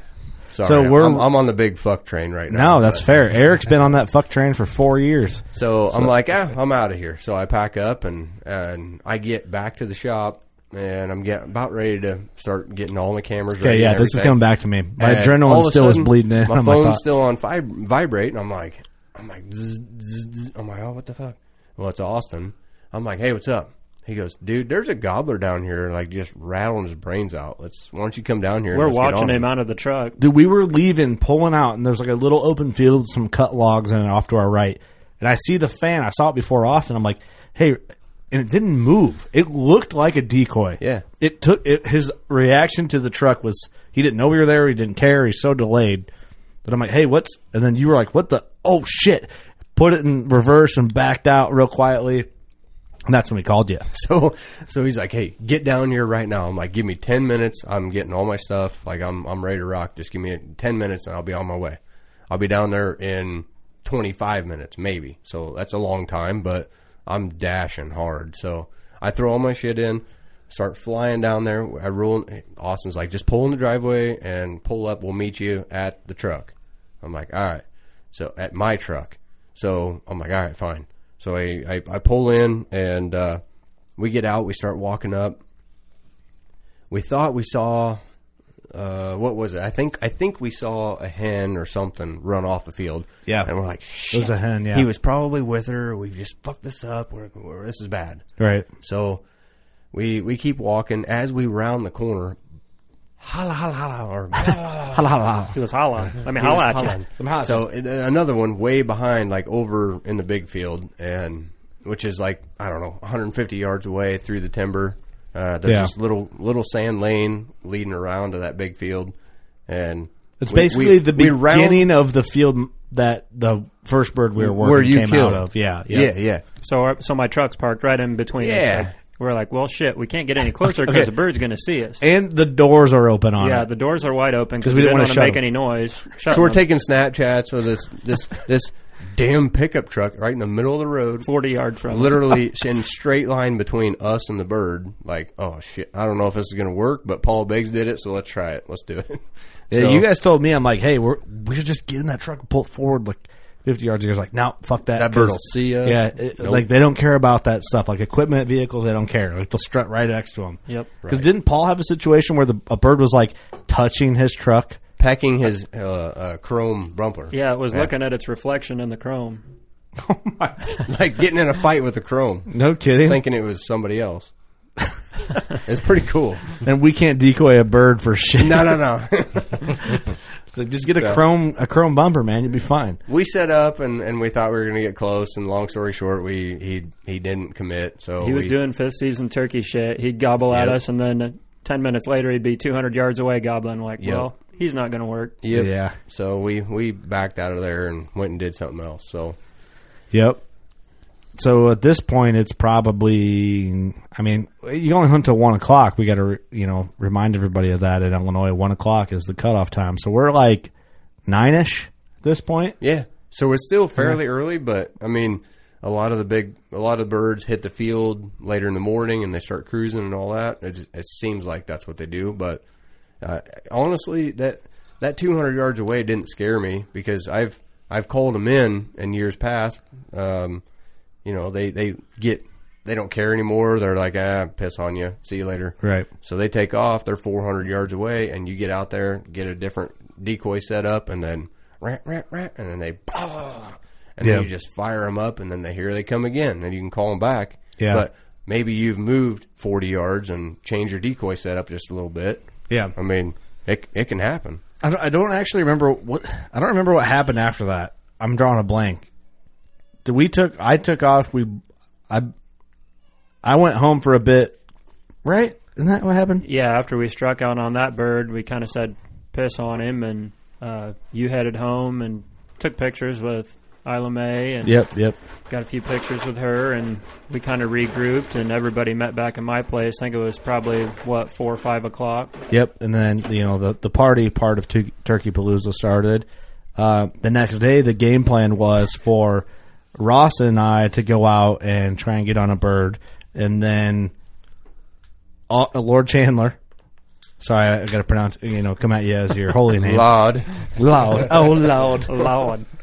sorry, So we're- I'm, I'm on the big fuck train right now. No, that's but- fair. Eric's been on that fuck train for four years. So, I'm like, ah, I'm out of here. So I pack up and and I get back to the shop and I'm getting about ready to start getting all my cameras Okay, ready. yeah, this is coming back to me. My And all adrenaline of a still is bleeding in. My phone's still on vib- vibrate, and I'm like, I'm like, zzz, zzz, zzz. I'm like, oh, what the fuck? Well, it's Austin. I'm like, hey, what's up? He goes, dude, there's a gobbler down here, like just rattling his brains out. Let's, why don't you come down here? We're let's get watching on him out of the truck. Dude, we were leaving, pulling out, and there's like a little open field, with some cut logs and off to our right. And I see the fan. I saw it before Austin. I'm like, hey, and it didn't move. It looked like a decoy. Yeah. It took it, his reaction to the truck was he didn't know we were there. He didn't care. He's so delayed. that I'm like, hey, what's? And then you were like, what the? Oh shit! Put it in reverse and backed out real quietly. And that's when we called you. So so he's like, "Hey, get down here right now." I'm like, "Give me 10 minutes. I'm getting all my stuff. Like I'm I'm ready to rock. Just give me 10 minutes and I'll be on my way. I'll be down there in 25 minutes maybe." So that's a long time, but I'm dashing hard. So I throw all my shit in, start flying down there. I roll Austin's like, "Just pull in the driveway and pull up. We'll meet you at the truck." I'm like, "All right." So at my truck. So I'm like, all right, fine. So I, I, I pull in and uh, we get out. We start walking up. We thought we saw uh, what was it? I think I think we saw a hen or something run off the field. Yeah. and we're like, Shit. it was a hen, yeah. he was probably with her. We just fucked this up. We're, we're, this is bad. Right. So we we keep walking as we round the corner. Holla holla holla or Hala, hala. He was holla. I mean, he holla at you. So uh, another one way behind, like over in the big field, and which is like I don't know, 150 yards away through the timber. Uh, there's Yeah. this little little sand lane leading around to that big field, and It's we- basically we- the we round- beginning of the field that the first bird we were working where you came killed. out of. Yeah. yeah, yeah. So, our, so my truck's parked right in between us. Yeah. So We're like, well, shit, we can't get any closer because Okay. the bird's going to see us. And the doors are open on yeah, it. the doors are wide open because we we didn't didn't wanna want to shut make them. any noise. Shut So we're them. taking Snapchats with this this this damn pickup truck right in the middle of the road, 40 yards from literally in straight line between us and the bird. Like, oh shit, I don't know if this is gonna work, but Paul Biggs did it, so let's try it. Let's do it. Yeah, So- you guys told me, I'm like, hey, we're, we should just get in that truck and pull it forward like 50 yards. You guys are like, no, fuck that. That bird 'cause- will see us. Yeah, it- Nope. like they don't care about that stuff. Like equipment, vehicles, they don't care. Like they'll strut right next to them. Yep. Because didn't Paul have a situation where the a bird was like touching his truck? Pecking his uh, uh, chrome bumper. Yeah, it was looking at its reflection in the chrome. like getting in a fight with the chrome, No kidding. thinking it was somebody else. it's pretty cool. and we can't decoy a bird for shit. No, no, no. Like, just get a So- chrome a chrome bumper, man. You'll be fine. we set up and, and we thought we were going to get close. And long story short, we he he didn't commit. So He was we, doing fifth season turkey shit. He'd gobble at Yep. us, and then uh, 10 minutes later, he'd be 200 yards away gobbling. Like, Yep. well, he's not going to work. Yep. Yeah. So we we backed out of there and went and did something else. So Yep. So at this point, it's probably. I mean, you only hunt till one o'clock. We got to, you know, remind everybody of that in Illinois. One o'clock is the cutoff time. So we're like nine ish at this point. yeah. So it's still fairly early, but I mean, a lot of the big, a lot of birds hit the field later in the morning and they start cruising and all that. It, just, it seems like that's what they do, but uh, honestly, that that 200 yards away didn't scare me because I've I've called them in in years past. Um, you know, they they get they don't care anymore. They're like, ah, piss on you. See you later. Right. So they take off. They're 400 yards away, and you get out there, get a different decoy set up, and then rat, rat, rat, and then they, and Yeah. then you just fire them up, and then they hear they come again, and you can call them back. Yeah. But maybe you've moved 40 yards and changed your decoy setup just a little bit. Yeah. I mean, it it can happen. I don't, I don't actually remember what. I don't remember what happened after that. I'm drawing a blank. Did we took? I took off. We, I, I went home for a bit. Right? Isn't that what happened? Yeah, after we struck out on that bird, we kind of said piss on him, and uh, you headed home and took pictures with Isla May and Yep. Yep. got a few pictures with her, and we kind of regrouped, and everybody met back in my place. I think it was probably, what, 4 or 5 o'clock. Yep, and then you know the the party part of tu- Turkey Palooza started. Uh, the next day, the game plan was for Ross and I to go out and try and get on a bird, and then uh, Lord Chandler. Sorry, I, got to pronounce. You know, come at you as your holy name. Lord, Loud. Oh, loud. Loud.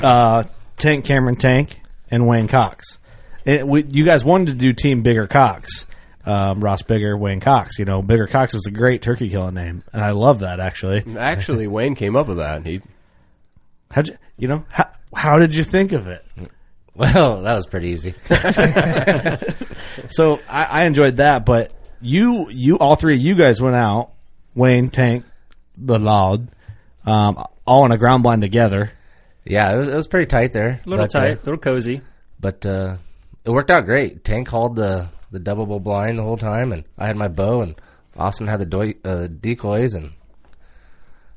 Uh, Tank Cameron Tank and Wayne Cox. And we, you guys wanted to do Team Bigger Cox. Um, Ross Bigger, Wayne Cox. You know, Bigger Cox is a great turkey killing name, and I love that actually. actually, Wayne came up with that. He How'd you, you know, how, how did you think of it? Well, that was pretty easy. So I, I enjoyed that, but you, you, all three of you guys went out, Wayne, Tank, the Loud, um, all in a ground blind together. Yeah, it was, it was pretty tight there. A little but, tight, a little cozy. but uh, it worked out great. Tank hauled the the double bull blind the whole time, and I had my bow, and Austin had the doi- uh, decoys, and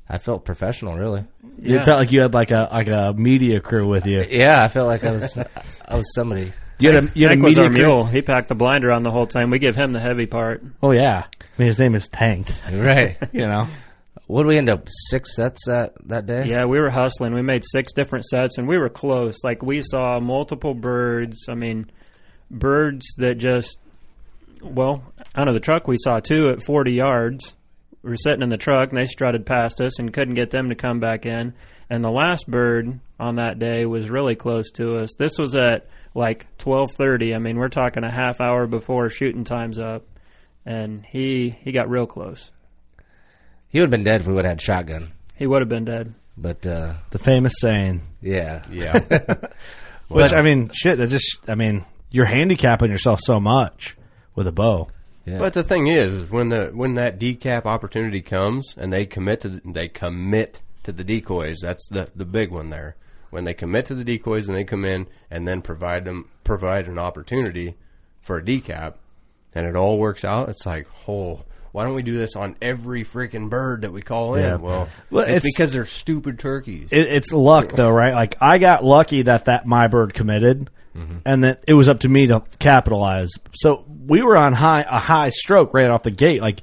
I felt professional, really. You felt like you had like a like a media crew with you. Yeah, I felt like I was I was somebody. You had a, you had a Tank was our crew. mule. He packed the blinder on the whole time. We give him the heavy part. Oh yeah, I mean his name is Tank. Right. You know, what did we end up six sets that that day? Yeah, we were hustling. We made six different sets, and we were close. Like we saw multiple birds. I mean, birds that just well out of the truck. We saw two at forty yards. We were sitting in the truck, and they strutted past us, and couldn't get them to come back in. And the last bird on that day was really close to us. This was at like twelve thirty. I mean, we're talking a half hour before shooting time's up, and he he got real close. He would have been dead if we would have had shotgun. He would have been dead. But uh, the famous saying. yeah, Yeah. Which I mean, shit. That just I mean, you're handicapping yourself so much with a bow. yeah. But the thing is, is when the when that decap opportunity comes and they commit to they commit to the decoys. That's the the big one there. When they commit to the decoys and they come in and then provide them provide an opportunity for a decap, and it all works out. It's like, oh, why don't we do this on every freaking bird that we call in? Yeah. Well, Well, it's, it's- because they're stupid turkeys. It, it's luck though, right? Like I got lucky that that my bird committed, mm-hmm. and that it was up to me to capitalize. So we were on high a high stroke right off the gate. Like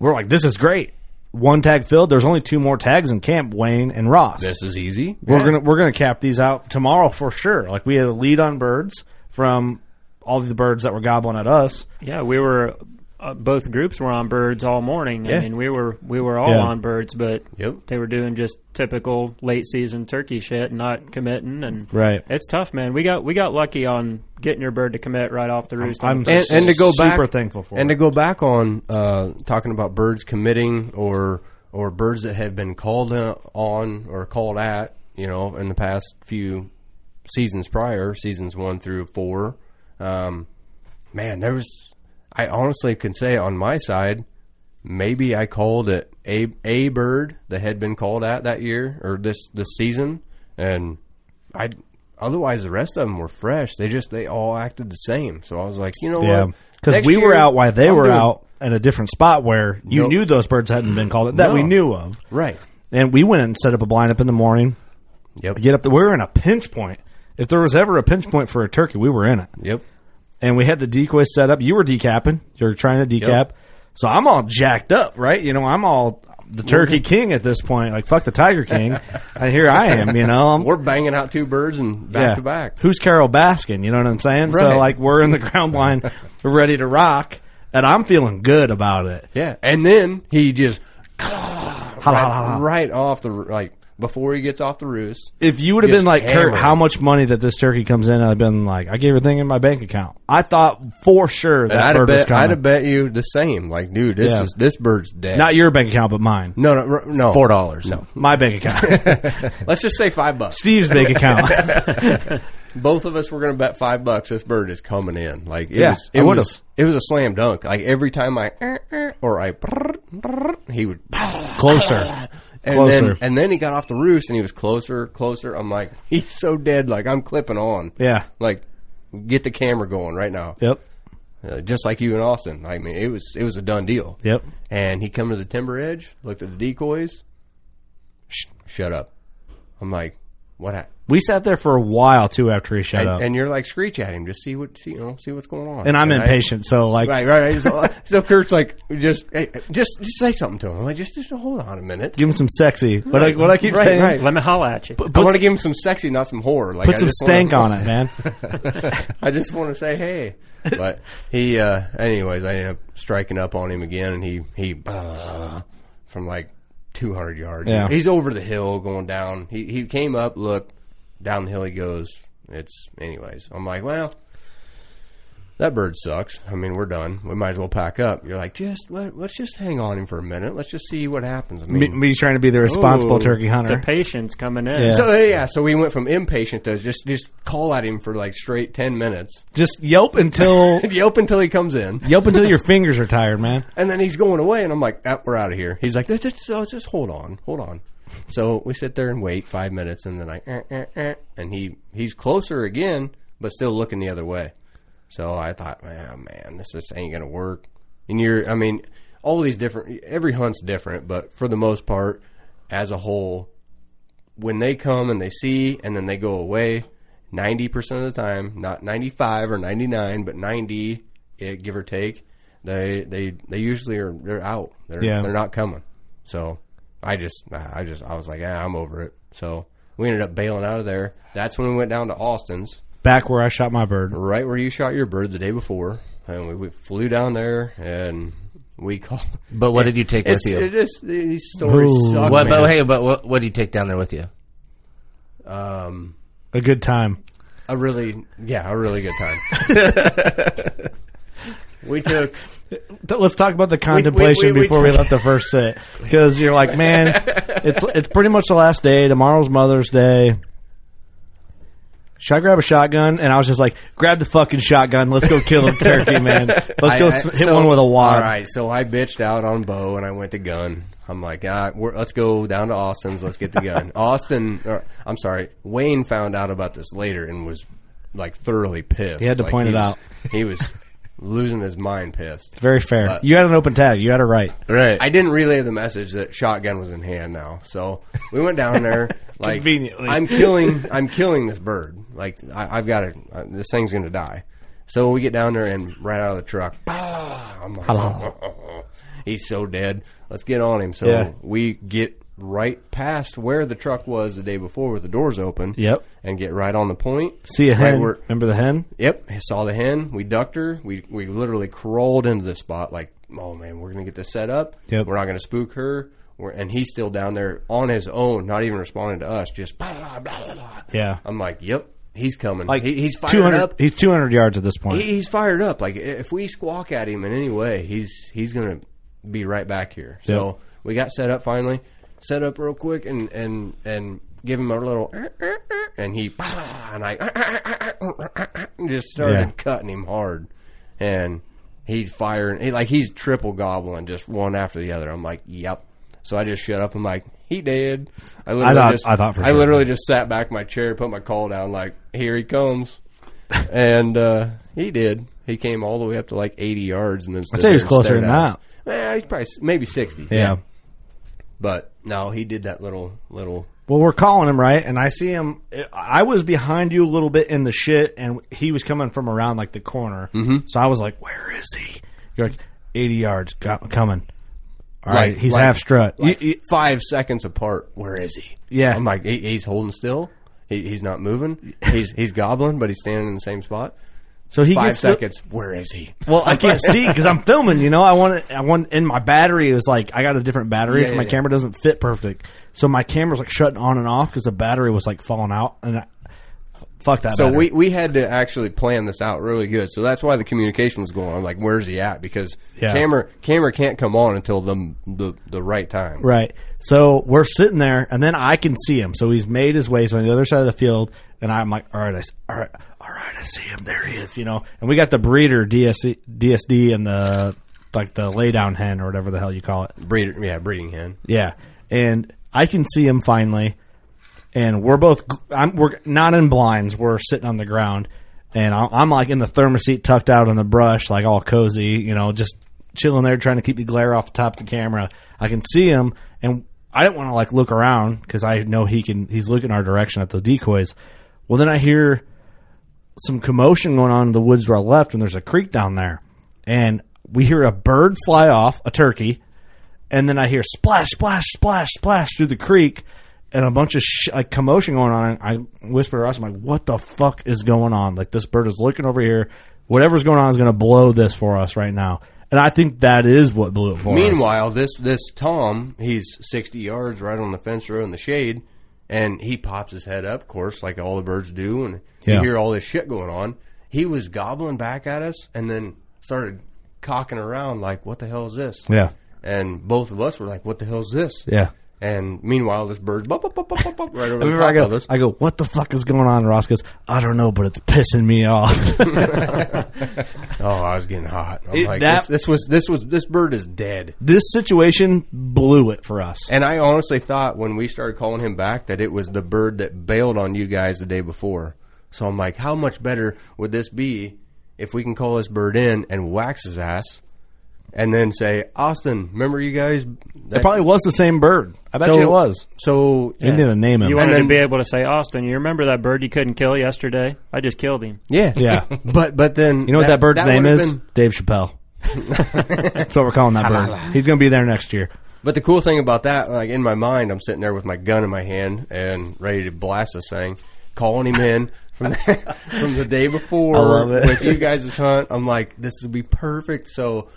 we're like, this is great. One tag filled. There's only two more tags in camp, Wayne and Ross. this is easy. We're Yeah. gonna we're gonna cap these out tomorrow for sure. Like we had a lead on birds from all the birds that were gobbling at us. Yeah, we were. Uh, both groups were on birds all morning. Yeah. I mean, we were we were all Yeah. on birds, but Yep. they were doing just typical late season turkey shit, not committing, and Right. It's tough, man. We got we got lucky on getting your bird to commit right off the roost. on I'm the and, and to go back, super thankful for and it. to go back on uh, talking about birds committing or or birds that had been called on or called at, you know, in the past few seasons prior, seasons one through four. Um, man, there was. I honestly can say on my side, maybe I called it a a bird that had been called at that year or this this season, and I. Otherwise, the rest of them were fresh. They just they all acted the same. So I was like, you know Yeah, what? because we were out while they I'm were doing- out in a different spot where you No. knew those birds hadn't been called that we knew of. Right. And we went and set up a blind up in the morning. Yep. Get up. The, we were in a pinch point. If there was ever a pinch point for a turkey, we were in it. Yep. And we had the decoy set up. You were decapping. You were trying to decap. Yep. So I'm all jacked up, right? You know, I'm all the turkey king at this point. Like fuck the tiger king. and here I am. You know, I'm We're banging out two birds and back yeah. to back. Who's Carole Baskin? You know what I'm saying? So like we're in the ground blind, ready to rock, and I'm feeling good about it. Yeah. And then he just right, right off the like before he gets off the roost. If you would have been like, Curt, how much money that this turkey comes in? I'd been like, I gave everything in my bank account. I thought for sure that I'd have bird was bet coming. I'd have bet you the same. Like, dude, this Yeah. is this bird's dead. Not your bank account, but mine. no, no, no. four dollars. No. My bank account. Let's just say five bucks. Steve's bank account. Both of us were going to bet five bucks. This bird is coming in. Like, it Yeah, was, it was, it was a slam dunk. Like every time I or I, he would Closer. And Closer. then and then he got off the roost and he was closer, closer. I'm like, he's so dead. Like I'm clipping on. Yeah. Like, get the camera going right now. Yep. Uh, just like you in Austin. I mean, it was it was a done deal. Yep. And he come to the timber edge, looked at the decoys. Shh, shut up. I'm like, what happened? We sat there for a while too after he shut And, up. and you're like, screech at him, just see what see, you know, see what's going on. And I'm I- impatient, so like, Right, right. right. So, so Curt's like, just, hey, just, just say something to him. I'm like, just, just hold on a minute. give him some sexy. What I, what I keep Right, saying. right. Let me holla at you. I want to give him some sexy, not some horror. Like, Put I some stank wanna, on it, man. I just want to say hey. But he, uh, anyways, I ended up striking up on him again, and he, he, uh, from like 200 yards. Yeah. He's over the hill going down. He, he came up, looked down the hill. He goes. It's, anyways. I'm like, well, that bird sucks. I mean, we're done. We might as well pack up. You're like, just let, let's just hang on him for a minute. Let's just see what happens. I me, mean, me trying to be the responsible Ooh, turkey hunter. The patience coming in. Yeah. so yeah, so we went from impatient to just just call at him for like straight ten minutes. Just yelp until Yelp until he comes in, yelp until your fingers are tired, man. and then he's going away, and I'm like, ah, "We're out of here." He's like, "Just, just, so just hold on, hold on." So we sit there and wait five minutes, and then I, eh, eh, eh, and he he's closer again, but still looking the other way. So I thought, man, man, this just ain't gonna work. And you're, I mean, all these different, every hunt's different, but for the most part, as a whole, when they come and they see and then they go away, ninety percent of the time, not ninety five or ninety nine, but ninety, eh, give or take, they they they usually are they're out. They're Yeah. they're not coming. So I just I just I was like, yeah, I'm over it. So we ended up bailing out of there. That's when we went down to Austin's, Back where I shot my bird. right where you shot your bird the day before, and we, we flew down there and we called. But what did you take with you? it just these stories Ooh. suck. What, man. but hey, but what, what did you take down there with you? Um, A good time. a really yeah, a really good time. we took Let's talk about the contemplation we- we before we t- let the first set because you're like, man, it's it's pretty much the last day. Tomorrow's Mother's Day. Should I grab a shotgun? And I was just like, grab the fucking shotgun. Let's go kill a turkey, man. Let's go I- s- I- hit so- one with a wad. All right, so I bitched out on bow and I went to gun. I'm like, ah, we're, let's go down to Austin's. Let's get the gun. Austin, or, I'm sorry, Wayne found out about this later and was like thoroughly pissed. He had to Like, point it was- out. He was losing his mind, pissed. Very fair. But- you had an open tag. You had a right. Right. I didn't relay the message that shotgun was in hand now. So we went down there like Conveniently. I'm killing I'm killing this bird. Like I, I've got to uh, this thing's going to die. So we get down there and right out of the truck, I'm like, he's so dead. Let's get on him. So Yeah. we get right past where the truck was the day before with the doors open. Yep. And get right on the point. See a Right hen. where- Remember the hen? Yep, I saw the hen. We ducked her. We we literally crawled into the spot like, oh man, we're gonna get this set up. Yep. We're not gonna spook her. We're, and he's still down there on his own, not even responding to us. Just blah blah. blah. Yeah. I'm like, yep, he's coming. Like he, he's fired 200 up. He's 200 yards at this point. He, he's fired up. Like if we squawk at him in any way, he's he's gonna be right back here. So we got set up finally, set up real quick, and and and give him a little, and he and I just started Yeah. cutting him hard, and he's firing. He, like he's triple gobbling, just one after the other. I'm like, yep. So I just shut up. I'm like, he did. I literally thought- just, I thought for I sure. literally just sat back in my chair, put my call down, like, here he comes and uh, he did. He came all the way up to like 80 yards, and then stood say he was closer than that. Eh, he's probably maybe 60. yeah. but no, he did that little little. Well, we're calling him right, and I see him. I was behind you a little bit in the shit, and he was coming from around like the corner. Mm-hmm. So I was like, "Where is he?" You're like, 80 yards got, coming. All right, Like- he's like- half strut. Like You- five seconds apart. Where is he? Yeah. I'm like, he, he's holding still. He, he's not moving. He's he's gobbling, but he's standing in the same spot. so he Five gets to- seconds. Where is he? well, I can't see because I'm filming. You know, I want. I want, and my battery is like, I got a different battery. Yeah, yeah, my yeah. camera doesn't fit perfect. So my camera's like shutting on and off because the battery was like falling out, and I, fuck that. So battery. we, we had to actually plan this out really good. So that's why the communication was going on. Like, where's he at? Because Yeah. camera camera can't come on until the the, the right time. Right. So we're sitting there, and then I can see him. So he's made his way. So on the other side of the field, and I'm like, all right, I, all right, all right, I see him. There he is. You know, and we got the breeder DSC, DSD and the like the lay down hen or whatever the hell you call it. Breeder, yeah, breeding hen. Yeah, and I can see him finally, and we're both I'm, we're not in blinds. We're sitting on the ground, and I'm, like in the ThermaSeat, tucked out in the brush, like all cozy, you know, just chilling there, trying to keep the glare off the top of the camera. I can see him, and I didn't want to like look around because I know he can. He's looking our direction at the decoys. Well, then I hear some commotion going on in the woods where I left, and there's a creek down there, and we hear a bird fly off, a turkey, and then I hear splash, splash, splash, splash through the creek, and a bunch of sh- like commotion going on. I whisper to Ross, I'm like, "What the fuck is going on? Like this bird is looking over here. Whatever's going on is going to blow this for us right now." And I think that is what blew it for us. Meanwhile, this this Tom, he's sixty yards right on the fence row in the shade, and he pops his head up, of course, like all the birds do, and Yeah. you hear all this shit going on. He was gobbling back at us, and then started cocking around like, "What the hell is this?" yeah, And both of us were like, "What the hell is this?" yeah. And meanwhile, this bird's bop, bop, bop, bop, bop, bop, right over I the top I go, of us. I go, what the fuck is going on? And Ross goes, I don't know, but it's pissing me off. Oh, I was getting hot. I'm It- like, that- this, this was this was this bird is dead. this situation blew it for us. And I honestly thought when we started calling him back that it was the bird that bailed on you guys the day before. So I'm like, how much better would this be if we can call this bird in and wax his ass, and then say, Austin, remember you guys? It probably was the same bird. I bet So- you it was. So You didn't name him. You wanted then- to be able to say, Austin, you remember that bird you couldn't kill yesterday? I just killed him. yeah, Yeah. But but then You know what that, bird's name is? been- Dave Chappelle. That's what we're calling that bird. He's going to be there next year. But the cool thing about that, like in my mind, I'm sitting there with my gun in my hand and ready to blast this thing, calling him in from the, from the day before I love it. with you guys' hunt. I'm like, this would be perfect. So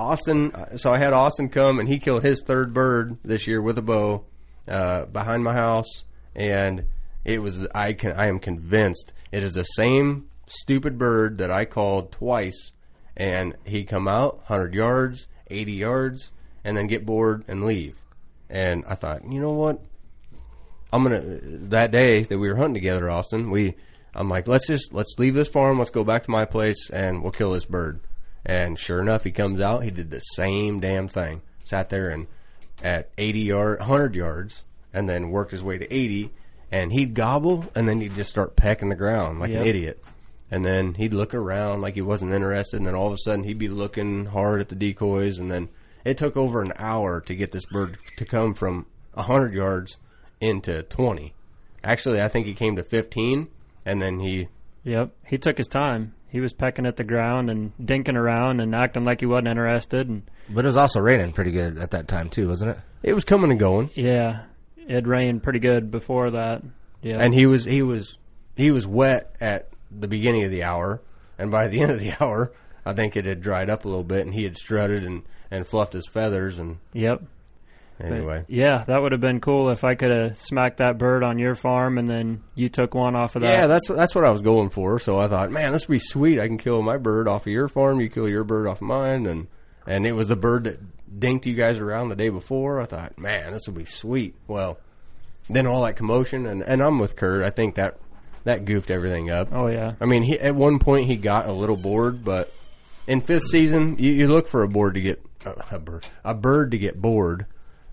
Austin, so I had Austin come and he killed his third bird this year with a bow uh, behind my house, and it was I can I am convinced it is the same stupid bird that I called twice, and he come out hundred yards, eighty yards, and then get bored and leave. And I thought, you know what? I'm gonna that day that we were hunting together, Austin. We, I'm like, let's just let's leave this farm. Let's go back to my place and we'll kill this bird. And sure enough, he comes out. He did the same damn thing. Sat there and at 80 yard, 100 yards, and then worked his way to 80. And he'd gobble, and then he'd just start pecking the ground like Yep. an idiot. And then he'd look around like he wasn't interested, and then all of a sudden he'd be looking hard at the decoys. And then it took over an hour to get this bird to come from 100 yards into 20. Actually, I think he came to 15, and then he Yep. He took his time. He was pecking at the ground and dinking around and acting like he wasn't interested. And But it was also raining pretty good at that time too, wasn't it? it was coming and going. yeah, it rained pretty good before that. Yeah. and he was he was he was wet at the beginning of the hour, and by the end of the hour, I think it had dried up a little bit, and he had strutted and and fluffed his feathers, and yep. Anyway, Yeah, that would have been cool if I could have smacked that bird on your farm and then you took one off of that. yeah, that's that's what I was going for. So I thought, man, this would be sweet. I can kill my bird off of your farm, you kill your bird off of mine, and and it was the bird that dinked you guys around the day before. I thought, man, this would be sweet. Well, then all that commotion, and and I'm with Curt. I think that that goofed everything up. Oh yeah. I mean, he, at one point he got a little bored, but in fifth season, you, you look for a board to get uh, a bird, a bird to get bored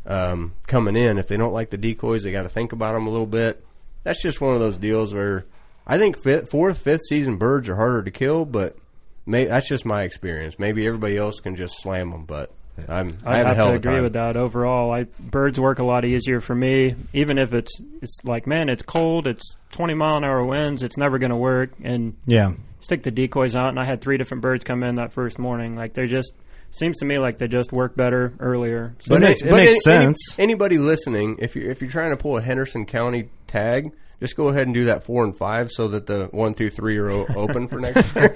um, coming in. If they don't like the decoys, they got to think about them a little bit. That's just one of those deals where I think fifth, fourth, fifth season birds are harder to kill, but may, that's just my experience. Maybe everybody else can just slam them, but I'm, I I'd have a have hell to of a agree time. with that. Overall, I birds work a lot easier for me. Even if it's it's like, man, it's cold, it's twenty mile an hour winds, it's never going to work. And Yeah. stick the decoys out, and I had three different birds come in that first morning. Like they're just seems to me like they just work better earlier. So It makes- it but makes any- sense. anybody listening, if you're if you're trying to pull a Henderson County tag, just go ahead and do that four and five, so that the one through three are o- open for next year.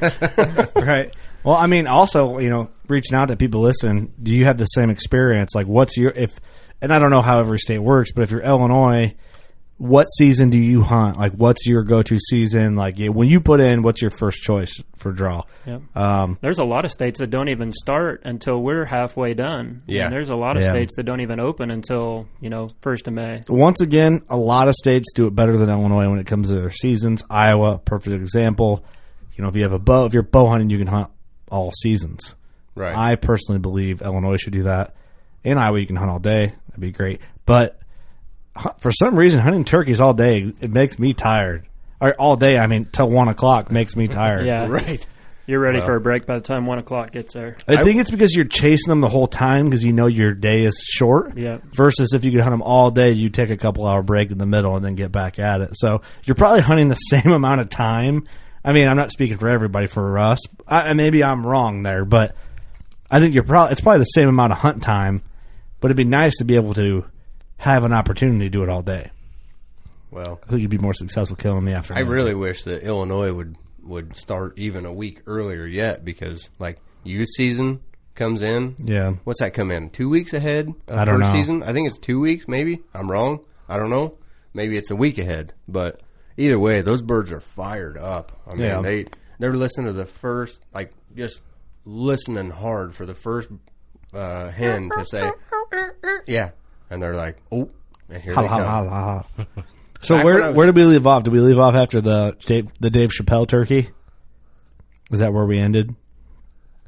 right. Well, I mean, also, you know, reaching out to people listening, do you have the same experience? Like, what's your if? And I don't know how every state works, but if you're Illinois, what season do you hunt? Like, what's your go-to season? Like, yeah, when you put in, what's your first choice for draw? Yep. Um, There's a lot of states that don't even start until we're halfway done. Yeah. And there's a lot of Yeah. states that don't even open until, you know, first of May. once again, a lot of states do it better than Illinois when it comes to their seasons. Iowa, perfect example. You know, if you have a bow, if you're bow hunting, you can hunt all seasons. right. I personally believe Illinois should do that. In Iowa, you can hunt all day. That'd be great. But hu- for some reason, hunting turkeys all day it makes me tired. Or all day, I mean, till one o'clock makes me tired. Yeah. right. You're ready for a break by the time one o'clock gets there. I think it's because you're chasing them the whole time because you know your day is short. Yeah. Versus if you could hunt them all day, you take a couple hour break in the middle and then get back at it. So you're probably hunting the same amount of time. I mean, I'm not speaking for everybody. For us, I, and maybe I'm wrong there, but I think you're probably it's probably the same amount of hunt time. But it'd be nice to be able to have an opportunity to do it all day. Well, I think you'd be more successful killing the afternoon. I really wish that Illinois would would start even a week earlier yet, because like youth season comes in. yeah. What's that come in? Two weeks ahead of I don't first know. season? I think it's two weeks, maybe. I'm wrong. I don't know. Maybe it's a week ahead. But either way, those birds are fired up. I mean, Yeah. they they're listening to the first, like just listening hard for the first uh, hen to say, yeah, and they're like, oh, and here they come. So Back when I where was- where did we leave off? Did we leave off after the Dave, the Dave Chappelle turkey? Is that where we ended?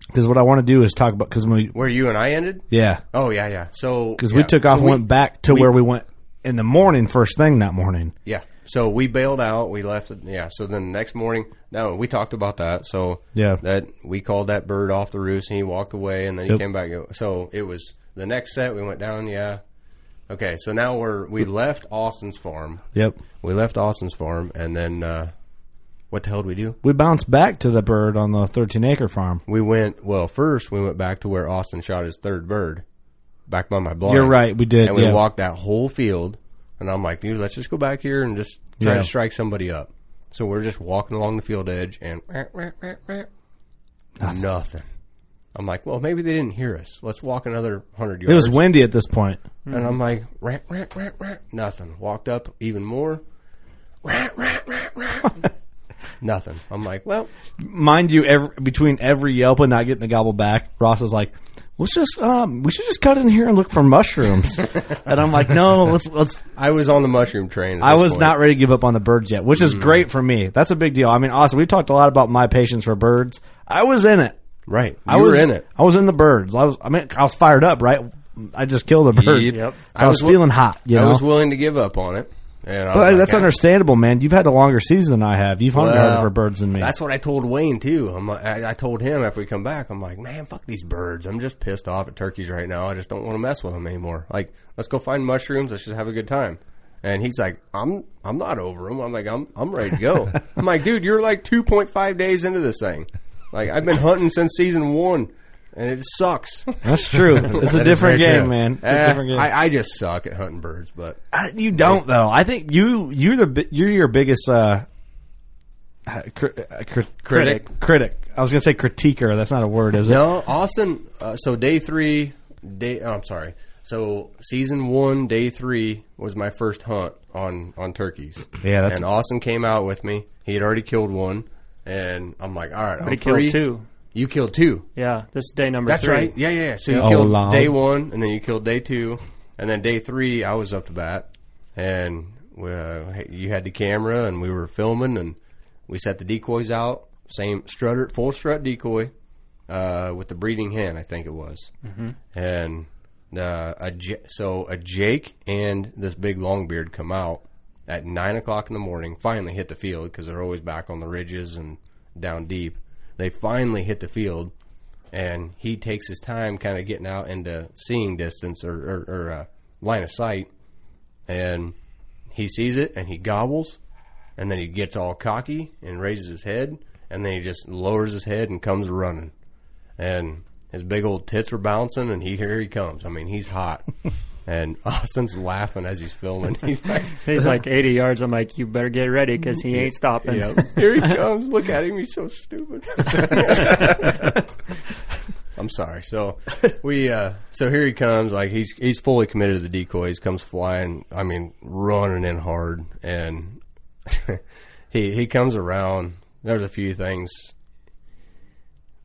Because what I want to do is talk about because we Where you and I ended? yeah Oh yeah, yeah. So because yeah. we took off So and went back to we- where we went in the morning first thing that morning. Yeah. so we bailed out. We left. It, yeah. So then the next morning, no, we talked about that. So Yeah. that we called that bird off the roost, and he walked away, and then he Yep. came back. So it was the next set. We went down. Yeah. Okay. So now we're we left Austin's farm. Yep. We left Austin's farm, and then uh, what the hell did we do? We bounced back to the bird on the 13 acre farm. We went well. First, we went back to where Austin shot his third bird, back by my blind. You're right, we did, And we yeah. walked that whole field, and I'm like, dude, let's just go back here and just try Yeah. to strike somebody up. So we're just walking along the field edge, and nothing. I'm like, well, maybe they didn't hear us. Let's walk another hundred yards. It was windy at this point. and I'm like, rat, rat, rat, rat. Nothing. Walked up even more. Rat, rat, rat, rat. nothing. I'm like, well, Mind you, every, between every yelp and not getting the gobble back, Ross is like, let's just, um, we should just cut in here and look for mushrooms. and I'm like, no, let's, let's, I was on the mushroom train. at I this was point. not ready to give up on the birds yet, which is great for me. That's a big deal. I mean, also, we talked a lot about my patience for birds. I was in it. Right. You I was were in it. I was in the birds. I was. I mean, I was fired up. Right. I just killed a bird. Yep. Yep. So I, was, wi- feeling hot. You I know. was willing to give up on it, and but like, that's "Ah." understandable, man. You've had a longer season than I have. You've hunted harder for birds than me. That's what I told Wayne too. I'm, like- I, I told him after we come back, I'm like, man, fuck these birds. I'm just pissed off at turkeys right now. I just don't want to mess with them anymore. Like, let's go find mushrooms. Let's just have a good time. And he's like, I'm, I'm not over them. I'm like, I'm, I'm ready to go. I'm like, dude, you're like 2.5 days into this thing. Like, I've been hunting since season one, and it sucks. That's true. It's a That is different very game, true. man. It's a Eh, different game. I, I just suck at hunting birds, but I- you don't though. I think you you're the bi- you're your biggest uh, uh, cri- uh, cri- critic critic. I was gonna say critiquer. That's not a word, is it? No, Austin. Uh, so day three, day. Oh, I'm sorry. So season one, day three was my first hunt on on turkeys. Yeah, that's- and Austin came out with me. He had already killed one, and I'm like, all right, I'm But he killed free. two. You killed two. Yeah, this is day number That's three. right. Yeah, yeah. yeah. So you Oh, killed Lord. day one, and then you killed day two, and then day three, I was up to bat, and uh, you had the camera, and we were filming, and we set the decoys out. Same strutter, full strut decoy, uh, with the breeding hen, I think it was, mm-hmm. and uh, a J- so a Jake and this big longbeard come out at nine o'clock in the morning. Finally hit the field because they're always back on the ridges and down deep. They finally hit the field, and he takes his time, kind of getting out into seeing distance or, or, or uh, line of sight, and he sees it and he gobbles, and then he gets all cocky and raises his head, and then he just lowers his head and comes running, and his big old tits were bouncing, and he here he comes. I mean, he's hot. And Austin's laughing as he's filming. He's like, He's like 80 yards. I'm like, you better get ready because he ain't stopping. Here he comes. Look at him. He's so stupid. I'm sorry. So we uh so here he comes, like he's he's fully committed to the decoys, comes flying, I mean, running in hard and he he comes around. There's a few things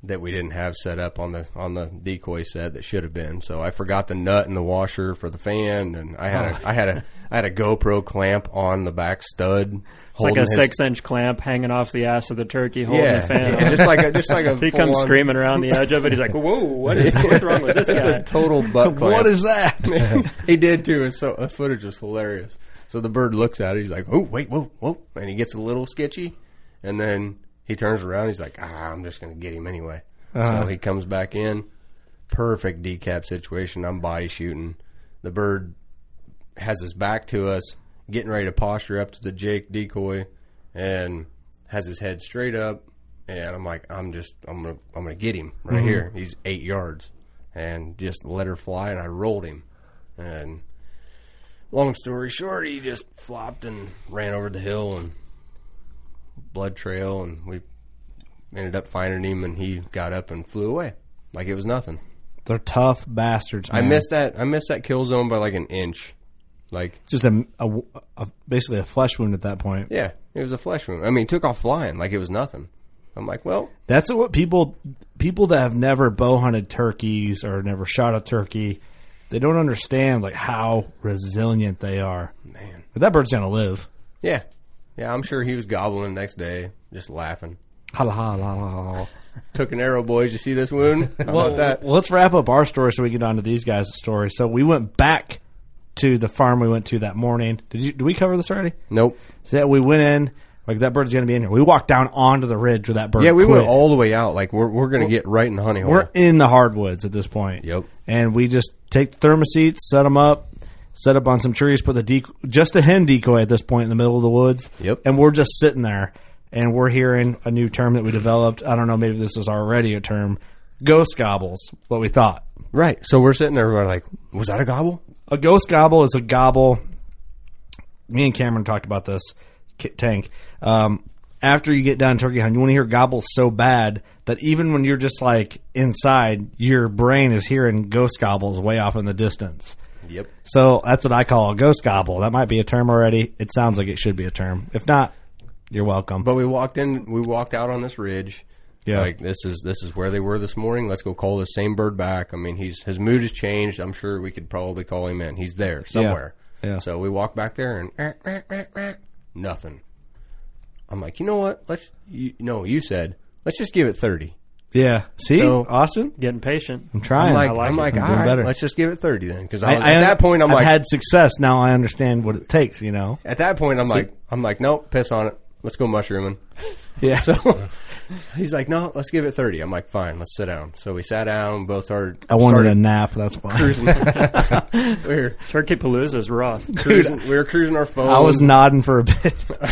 that we didn't have set up on the on the decoy set that should have been. So I forgot the nut in the washer for the fan and I had a oh. I had a I had a GoPro clamp on the back stud. It's like a his- six inch clamp hanging off the ass of the turkey holding yeah, the fan. yeah, just like a, just like a he comes full-on- screaming around the edge of it. He's like, "Whoa, what is what's wrong with this It's guy?" a total butt clamp. What is that? Man, he did too. And so the footage was hilarious. So the bird looks at it. He's like, "Oh, wait, whoa, whoa," and he gets a little sketchy, and then he turns around. He's like, "Ah, I'm just going to get him anyway." So he comes back in. Perfect decap situation. I'm body shooting. The bird has his back to us, getting ready to posture up to the Jake decoy, and has his head straight up. And I'm like, I'm just, I'm gonna, I'm gonna get him right here. He's eight yards, and just let her fly, and I rolled him. And long story short, he just flopped and ran over the hill and blood trail, and we ended up finding him, and he got up and flew away like it was nothing. They're tough bastards. I missed that. I missed that kill zone by like an inch. Like, just a, a- a- basically a flesh wound at that point. yeah, it was a flesh wound. I mean, he took off flying like it was nothing. I'm like, well, That's what people people that have never bow hunted turkeys or never shot a turkey, they don't understand like how resilient they are. man, But that bird's gonna live. yeah, yeah. I'm sure he was gobbling the next day, just laughing. Hala, hala, hala, hala. Took an arrow, boys. You see this wound? How Well, about that? well, let's wrap up our story so we get on to these guys' story. So we went back to the farm we went to that morning. Did you? Did we cover this already? Nope. So that we went in like that bird's going to be in here. We walked down onto the ridge where that bird. Yeah, we quit. went all the way out. Like we're we're gonna get right in the honey hole. We're in the hardwoods at this point. Yep. And we just take the ThermaSeats, set them up, set up on some trees, put the decoy, just a hen decoy at this point in the middle of the woods. Yep. And we're just sitting there, and we're hearing a new term that we developed. I don't know, maybe this is already a term. Ghost gobbles. What we thought. Right. So we're sitting there. We're like, was that a gobble? A ghost gobble is a gobble. Me and Cameron talked about this. Tank. Um, after you get done turkey hunting, you want to hear gobbles so bad that even when you're just like inside, your brain is hearing ghost gobbles way off in the distance. Yep. So that's what I call a ghost gobble. That might be a term already. It sounds like it should be a term. If not, you're welcome. But we walked in. We walked out on this ridge. Yeah. Like this is this is where they were this morning. Let's go call the same bird back. I mean, he's his mood has changed. I'm sure we could probably call him in. He's there somewhere. Yeah. So we walk back there and eh, eh, eh, nothing. I'm like, you know what? Let's. You, no, you said let's just give it thirty. Yeah. See, So- Austin, Getting patient. I'm trying. I'm like, I like I'm it. like, I'm all doing right, better. let's just give it thirty then. Because I, at I- that point, I'm I've like, had success. Now I understand what it takes. You know. at that point, I'm like, I'm like, nope, piss on it. Let's go mushrooming. Yeah. So he's like, no, let's give it 30. I'm like, fine, let's sit down. So we sat down, both started. I wanted started a nap. That's why. cruising. we, were Turkey Palooza's rough. cruising. We were cruising our phone. I was nodding for a bit. but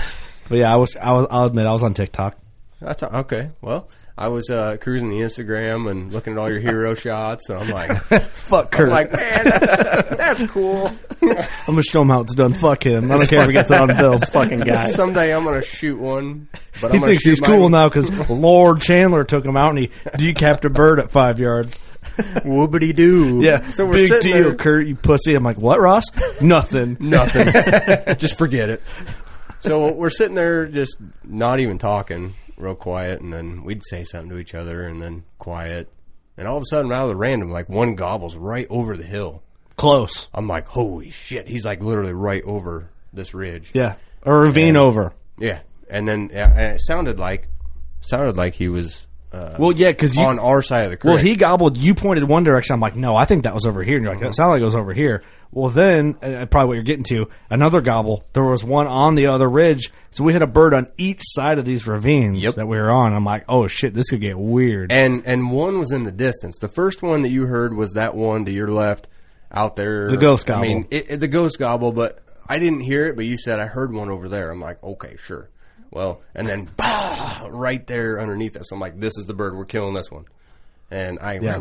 yeah, I was. I was. I'll admit, I was on TikTok. That's okay. Well, I was uh, cruising the Instagram and looking at all your hero shots, and I'm like, Fuck Curt. I'm like, man, that's, that's cool. I'm gonna show him how it's done. Fuck him. I don't care if he gets it on film. Fucking guy. Someday I'm gonna shoot one, but He I'm thinks he's cool now because Lord Chandler took him out and he decapped a bird at five yards. Whoopity doo. Yeah, So we're big sitting deal, there- Curt. You pussy. I'm like, what, Ross? Nothing. Nothing. just forget it. So we're sitting there, just not even talking, real quiet, and then we'd say something to each other, and then quiet, and all of a sudden, out of the random, like one gobbles right over the hill. Close. I'm like, holy shit! He's like literally right over this ridge. Yeah, a ravine over. Yeah, and then yeah, and it sounded like sounded like he was uh, Well, yeah, because you. on our side of the creek. well, he gobbled. You pointed one direction. I'm like, no, I think that was over here. And you're like, it sounded like it was over here. Well, then uh, probably what you're getting to another gobble. There was one on the other ridge, so we had a bird on each side of these ravines Yep. that we were on. I'm like, oh shit, this could get weird. and and one was in the distance. The first one that you heard was that one to your left, out there. The ghost I mean, it, it- the ghost gobble, but I didn't hear it. But you said I heard one over there. I'm like, okay, sure. Well, and then bah, right there underneath us, I'm like, this is the bird. We're killing this one. And I Yeah.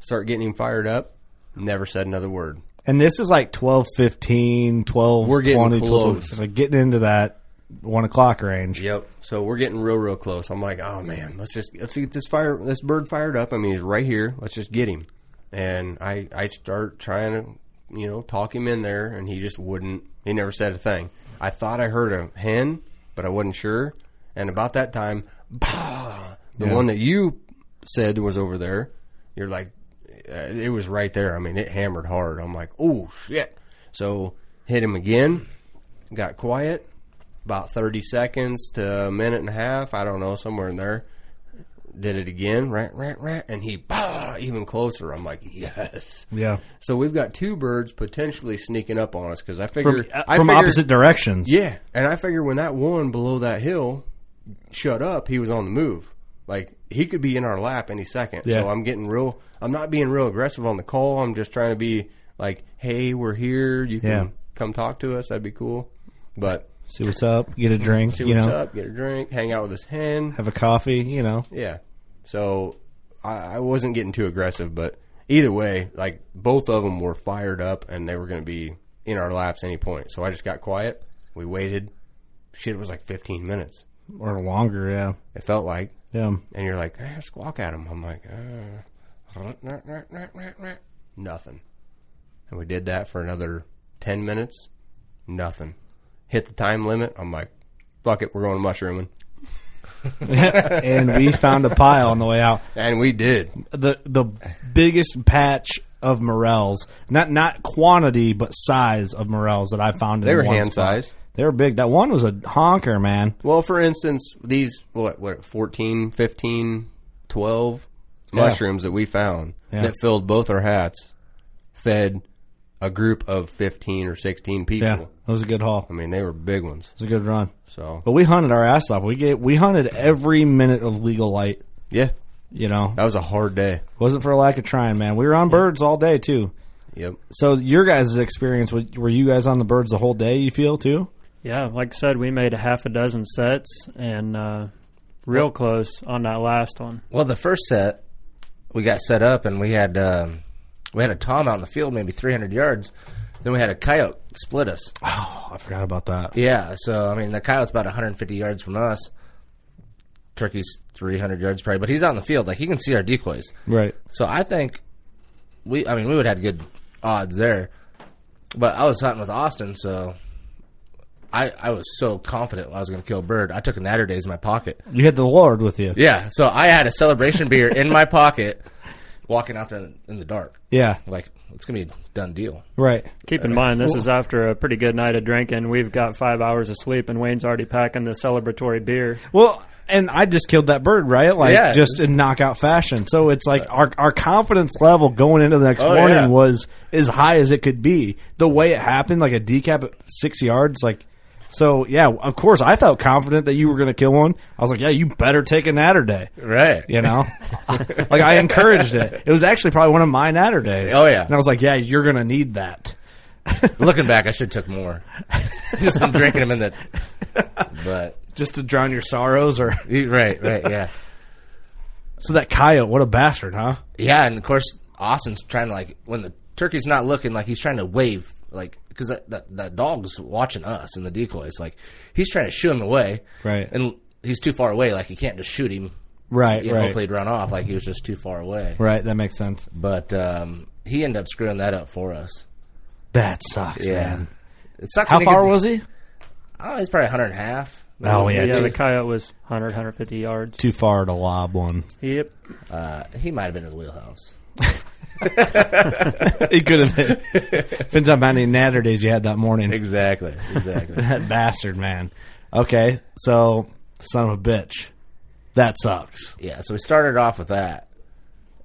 start getting him fired up. Never said another word. And this is like 12, 15, 12, We're getting 20, 12, close. like getting into that one o'clock range. Yep. So we're getting real, real close. I'm like, oh man, let's just let's get this fire, this bird fired up. I mean, he's right here. Let's just get him. And I, I start trying to, you know, talk him in there, and he just wouldn't. He never said a thing. I thought I heard a hen, but I wasn't sure. And about that time, bah, the Yeah. one that you said was over there, you're like, uh, it was right there. I mean, it hammered hard. I'm like, oh shit. So hit him again. Got quiet about 30 seconds to a minute and a half. I don't know, somewhere in there. Did it again, rat, rat, rat, and he, bah, even closer. I'm like, yes. Yeah. So we've got two birds potentially sneaking up on us because I figure From, I from figure- opposite directions. Yeah, and I figure when that one below that hill shut up, he was on the move. Like he could be in our lap any second. Yeah. So I'm getting real. I'm not being real aggressive on the call. I'm just trying to be like, hey, we're here. You can Yeah. come talk to us. That'd be cool. But See what's up. Get a drink. see you what's know, up, get a drink, hang out with his hen. have a coffee. You know. Yeah. So I, I wasn't getting too aggressive, but either way, like both of them were fired up and they were going to be in our laps any point. So I just got quiet. We waited. Shit, it was like 15 minutes. Or longer. Yeah. It felt like. Yeah. And you're like, eh, squawk at him. I'm like, uh, nothing. And we did that for another 10 minutes. Nothing. Hit the time limit. I'm like, fuck it, we're going mushrooming. and we found a pile on the way out. And we did. the the biggest patch of morels, not not quantity but size of morels that I found. In They were hand spot. size. They were big. That one was a honker, man. Well, for instance, these what what 14, 15, 12 Yeah. mushrooms that we found Yeah. that filled both our hats fed a group of fifteen or sixteen people. Yeah, that was a good haul. I mean, they were big ones. It was a good run. So But we hunted our ass off. We gave, we hunted every minute of legal light. yeah, You know, that was a hard day. wasn't for a lack of trying, man. We were on birds all day too. Yep. So your guys' experience, were you guys on the birds the whole day? You feel too? Yeah, like I said, we made a half a dozen sets and uh, real close on that last one. Well, the first set we got set up, and we had um, we had a tom out in the field, maybe 300 yards. Then we had a coyote split us. Oh, I forgot about that. Yeah, so I mean, the coyote's about 150 yards from us. Turkey's 300 yards probably, but he's out in the field, like he can see our decoys. Right. So I think we, I mean, we would have had good odds there. But I was hunting with Austin, so I I was so confident I was going to kill a bird. I took a Natty Daddys in my pocket. You had the Lord with you. Yeah, so I had a celebration beer in my pocket, walking out there in, in the dark. Yeah. Like it's gonna be a done deal. Right. Keep in mind, this is after a pretty good night of drinking. We've got five hours of sleep, and Wayne's already packing the celebratory beer. Well, and I just killed that bird, right? Like Yeah. just in knockout fashion. So it's like our our confidence level going into the next Oh, morning yeah. was as high as it could be. The way it happened, like a decap at six yards, like so yeah, of course I felt confident that you were gonna kill one. I was like, Yeah, you better take a Natty Daddy. Right. You know? like I encouraged it. It was actually probably one of my Natty Daddys. Oh, yeah. And I was like, Yeah, you're gonna need that. Looking back, I should have took more. Just I'm drinking them in the. But Just to drown your sorrows or right, right, yeah, so that coyote, what a bastard, huh? yeah, and of course Austin's trying to like when the turkey's not looking, like he's trying to wave, like because that, that that dog's watching us and the decoys, like he's trying to shoo him away, Right. And he's too far away, like he can't just shoot him. Right, You know, right. hopefully he'd run off, like he was just too far away. Right, that makes sense. But um, he ended up screwing that up for us. That sucks, Yeah. man. It sucks. How when far gets- was he? Oh, he's probably 100 and a half. Oh, yeah, yeah, too- the coyote was 100, 150 yards. Too far to lob one. Yep. Uh, he might have been in the wheelhouse. He could have been. Depends on how many Natty Daddys you had that morning. Exactly. Exactly. That bastard, man. Okay, so son of a bitch. That sucks. yeah. So we started off with that,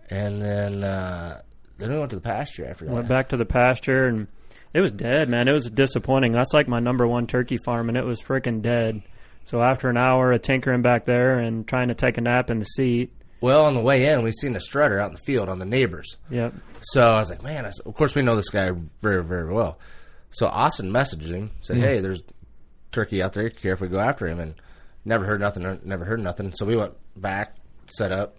and then uh, then we went to the pasture after that. Went back to the pasture, and it was dead, man. It was disappointing. That's like my number one turkey farm, and it was freaking dead. So after an hour of tinkering back there and trying to take a nap in the seat, Well, on the way in, we seen a strutter out in the field on the neighbors. yep, So I was like, man, I of course we know this guy very, very well. So Austin messaged him, said, hey, there's turkey out there. You care if we go after him? And never heard nothing. Never heard nothing. So we went back, set up,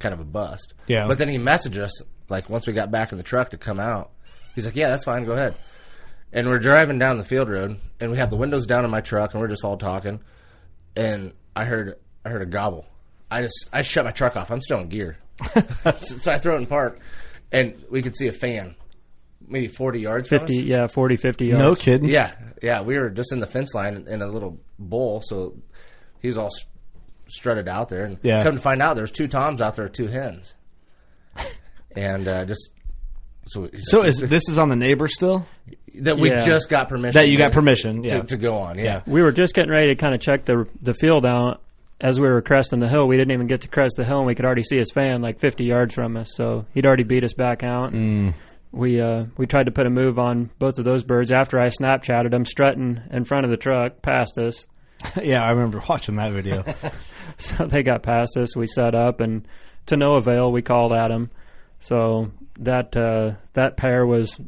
kind of a bust. Yeah. But then he messaged us like once we got back in the truck to come out. He's like, yeah, that's fine. Go ahead. And we're driving down the field road, and we have the windows down in my truck, and we're just all talking. And I heard, I heard a gobble. I just, I shut my truck off. I'm still in gear, so I throw it in park, and we could see a fan, maybe 40 yards. from us. 50, yeah, 40, 50 yards. No kidding. Yeah, yeah. We were just in the fence line in a little bowl, so he was all strutted out there. And Yeah. come to find out, there's two toms out there, two hens, and uh, just so he So is this is on the neighbor still? that we Yeah. just got permission That you got to- permission, to, yeah. to go on. Yeah, We were just getting ready to kind of check the the field out as we were cresting the hill. We didn't even get to crest the hill, and we could already see his fan like 50 yards from us. So he'd already beat us back out. Mm. We uh, we tried to put a move on both of those birds after I Snapchatted them strutting in front of the truck past us. yeah, I remember watching that video. So they got past us. We set up, and to no avail. We called at them. So that uh, that pair was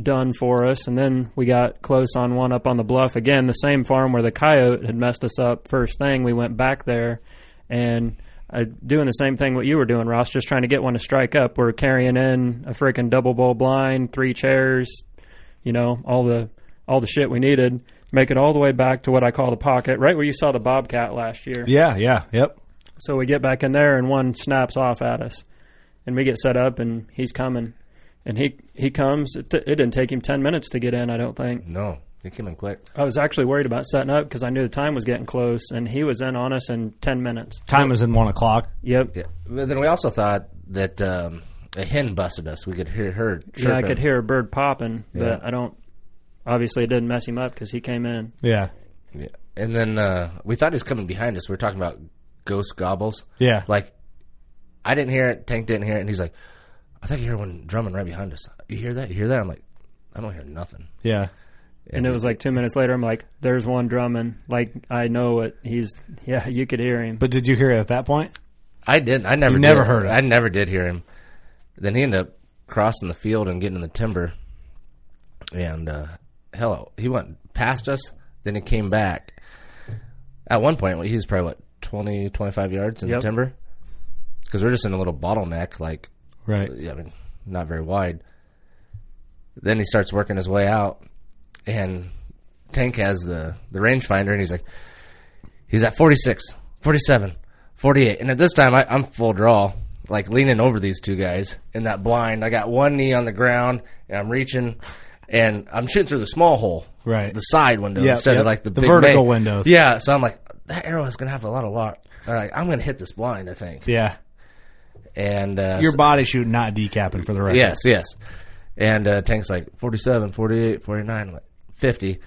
done for us, and then we got close on one up on the bluff again, the same farm where the coyote had messed us up. First thing, we went back there, and uh, doing the same thing what you were doing, Ross, just trying to get one to strike up. We're carrying in a freaking Double Bull blind, three chairs, you know, all the all the shit we needed. Make it all the way back to what I call the pocket, right where you saw the bobcat last year. yeah, yeah, yep. So we get back in there, and one snaps off at us, and we get set up, and he's coming, and he he comes. It, it didn't take him ten minutes to get in. I don't think. no, he came in quick. I was actually worried about setting up because I knew the time was getting close, and he was in on us in ten minutes. Time was in one o'clock. Yep. Yeah, but then we also thought that um, a hen busted us. We could hear her. Yeah, I could hear a bird popping, Yeah. but I don't. Obviously, it didn't mess him up because he came in. Yeah, Yeah. And then uh, we thought he was coming behind us. We were talking about ghost gobbles. yeah. Like, I didn't hear it. Tank didn't hear it. And he's like, I think I hear one drumming right behind us. You hear that? You hear that? I'm like, I don't hear nothing. Yeah. And it was like two minutes later, I'm like, "There's one drumming." Like I know it. He's yeah, you could hear him. But did you hear it at that point? I didn't. I never. You never did. heard it. I never did hear him. Then he ended up crossing the field and getting in the timber, and uh, hell, he went past us. Then he came back. At one point, he was probably what 20, 25 yards in Yep. the timber, because we're just in a little bottleneck, like Right. yeah, I mean, not very wide. Then he starts working his way out, and Tank has the the rangefinder, and he's like, he's at 46, 47, 48. And at this time, I, I'm full draw, like leaning over these two guys in that blind. I got one knee on the ground, and I'm reaching, and I'm shooting through the small hole, Right. the side window Yep, instead yep. of like the, The big vertical main. windows. Yeah, so I'm like, that arrow is gonna have a lot of lot. All right, I'm gonna hit this blind, I think. Yeah. And uh, Your so- body shoot, not decapping for the record. Yes, yes. And uh, Tank's like 47, 48, 49, like 50,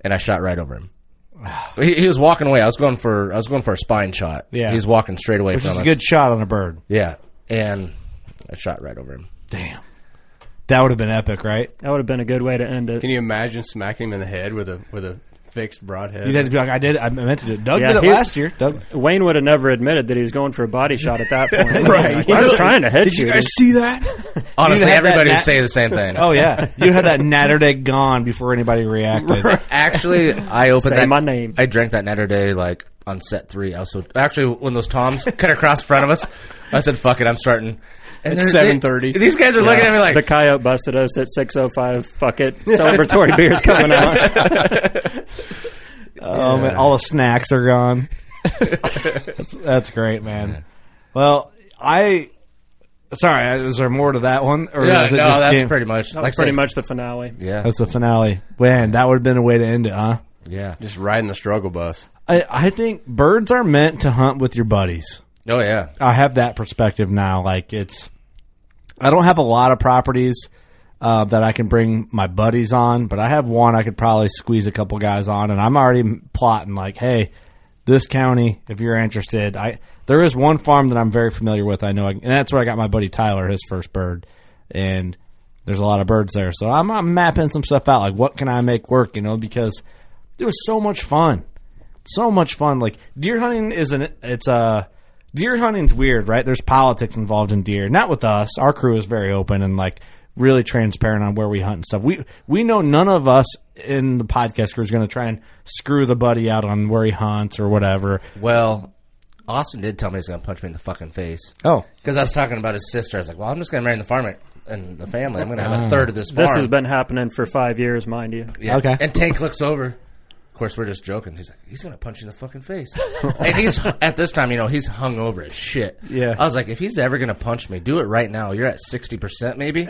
and I shot right over him. he, he was walking away. I was going for I was going for a spine shot. Yeah. he's walking straight away Which from is a good shot on a bird. Yeah, and I shot right over him. Damn. That would have been epic, right? That would have been a good way to end it. Can you imagine smacking him in the head with a with a fixed broadhead? You'd have to be like, I did. I meant to do it. Doug Yeah, did it he- last year. Doug. Wayne would have never admitted that he was going for a body shot at that point. right. I was trying to head shoot. him. see that? Honestly, have that everybody nat- would say the same thing. Oh yeah, you had that Natty Daddy gone before anybody reacted. Actually, I opened Say that. my name. I drank that Natty Daddy like on set three. I was so actually when those toms cut across in front of us, I said, "Fuck it, I'm starting." And It's 7:30. they- These guys are looking at me like, the coyote busted us at 6:05. Fuck it, celebratory beers coming out. Oh man, all the snacks are gone. that's, that's great, man. Well, I. Sorry, uh, is there more to that one? Or "Yeah, is it no, just that's game- pretty much That like pretty say- much the finale. Yeah, That's the finale. Man, that would have been a way to end it, huh? yeah. Just riding the struggle bus. I, I think birds are meant to hunt with your buddies. Oh yeah, I have that perspective now. Like it's, I don't have a lot of properties uh, that I can bring my buddies on, but I have one I could probably squeeze a couple guys on, and I'm already plotting like, hey, this county, if you're interested, I there is one farm that I'm very familiar with. I know, I, and that's where I got my buddy Tyler his first bird, and there's a lot of birds there. So I'm, I'm mapping some stuff out. Like, what can I make work? You know, because it was so much fun so much fun. Like deer hunting isn't it's uh deer hunting's weird, right? There's politics involved in deer. Not with us. Our crew is very open and like really transparent on where we hunt and stuff. We we know none of us in the podcast crew is going to try and screw the buddy out on where he hunts or whatever. Well, Austin did tell me he's going to punch me in the fucking face Oh, because I was talking about his sister. I was like, "Well, I'm just going to marry the farm and the family. I'm going to have a ah. third of this farm." This has been happening for five years, mind you. Yeah. Okay. And Tank looks over. Of course, we're just joking. He's like, he's gonna punch you in the fucking face. and he's at this time, you know, he's hung over as shit. Yeah. I was like, if he's ever gonna punch me, do it right now. You're at sixty percent, maybe.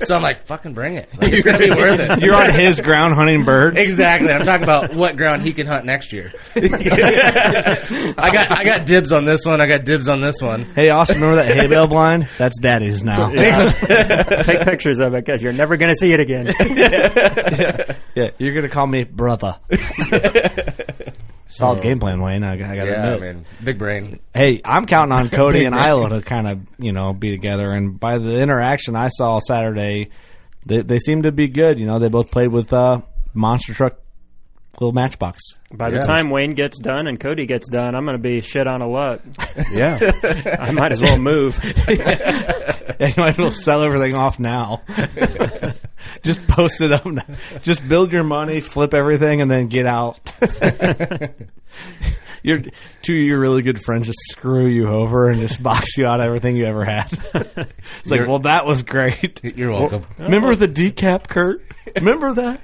so I'm like, fucking bring it. Like, it's gonna be worth it. you're on his ground hunting birds. Exactly. I'm talking about what ground he can hunt next year. I got I got dibs on this one. I got dibs on this one. Hey, Austin, remember that hay bale blind? That's daddy's now. Take pictures of it because you're never to see it again. Yeah, you're gonna call me brother. Solid game plan, Wayne. I, I got to Yeah, admit. man. Big brain. hey, I'm counting on Cody and Isla to kind of, you know, be together. And by the interaction I saw Saturday, they, they seem to be good. You know, they both played with uh, monster truck little matchbox. By the Yeah. time Wayne gets done and Cody gets done, I'm going to be shit on a luck. Yeah. I might as well move. Yeah, you might as well sell everything off now. Just post it up. Now. Just build your money, flip everything, and then get out. your two of your really good friends just screw you over and just box you out of everything you ever had. it's like, well, that was great. You're welcome. Remember the decap, Curt? Remember that?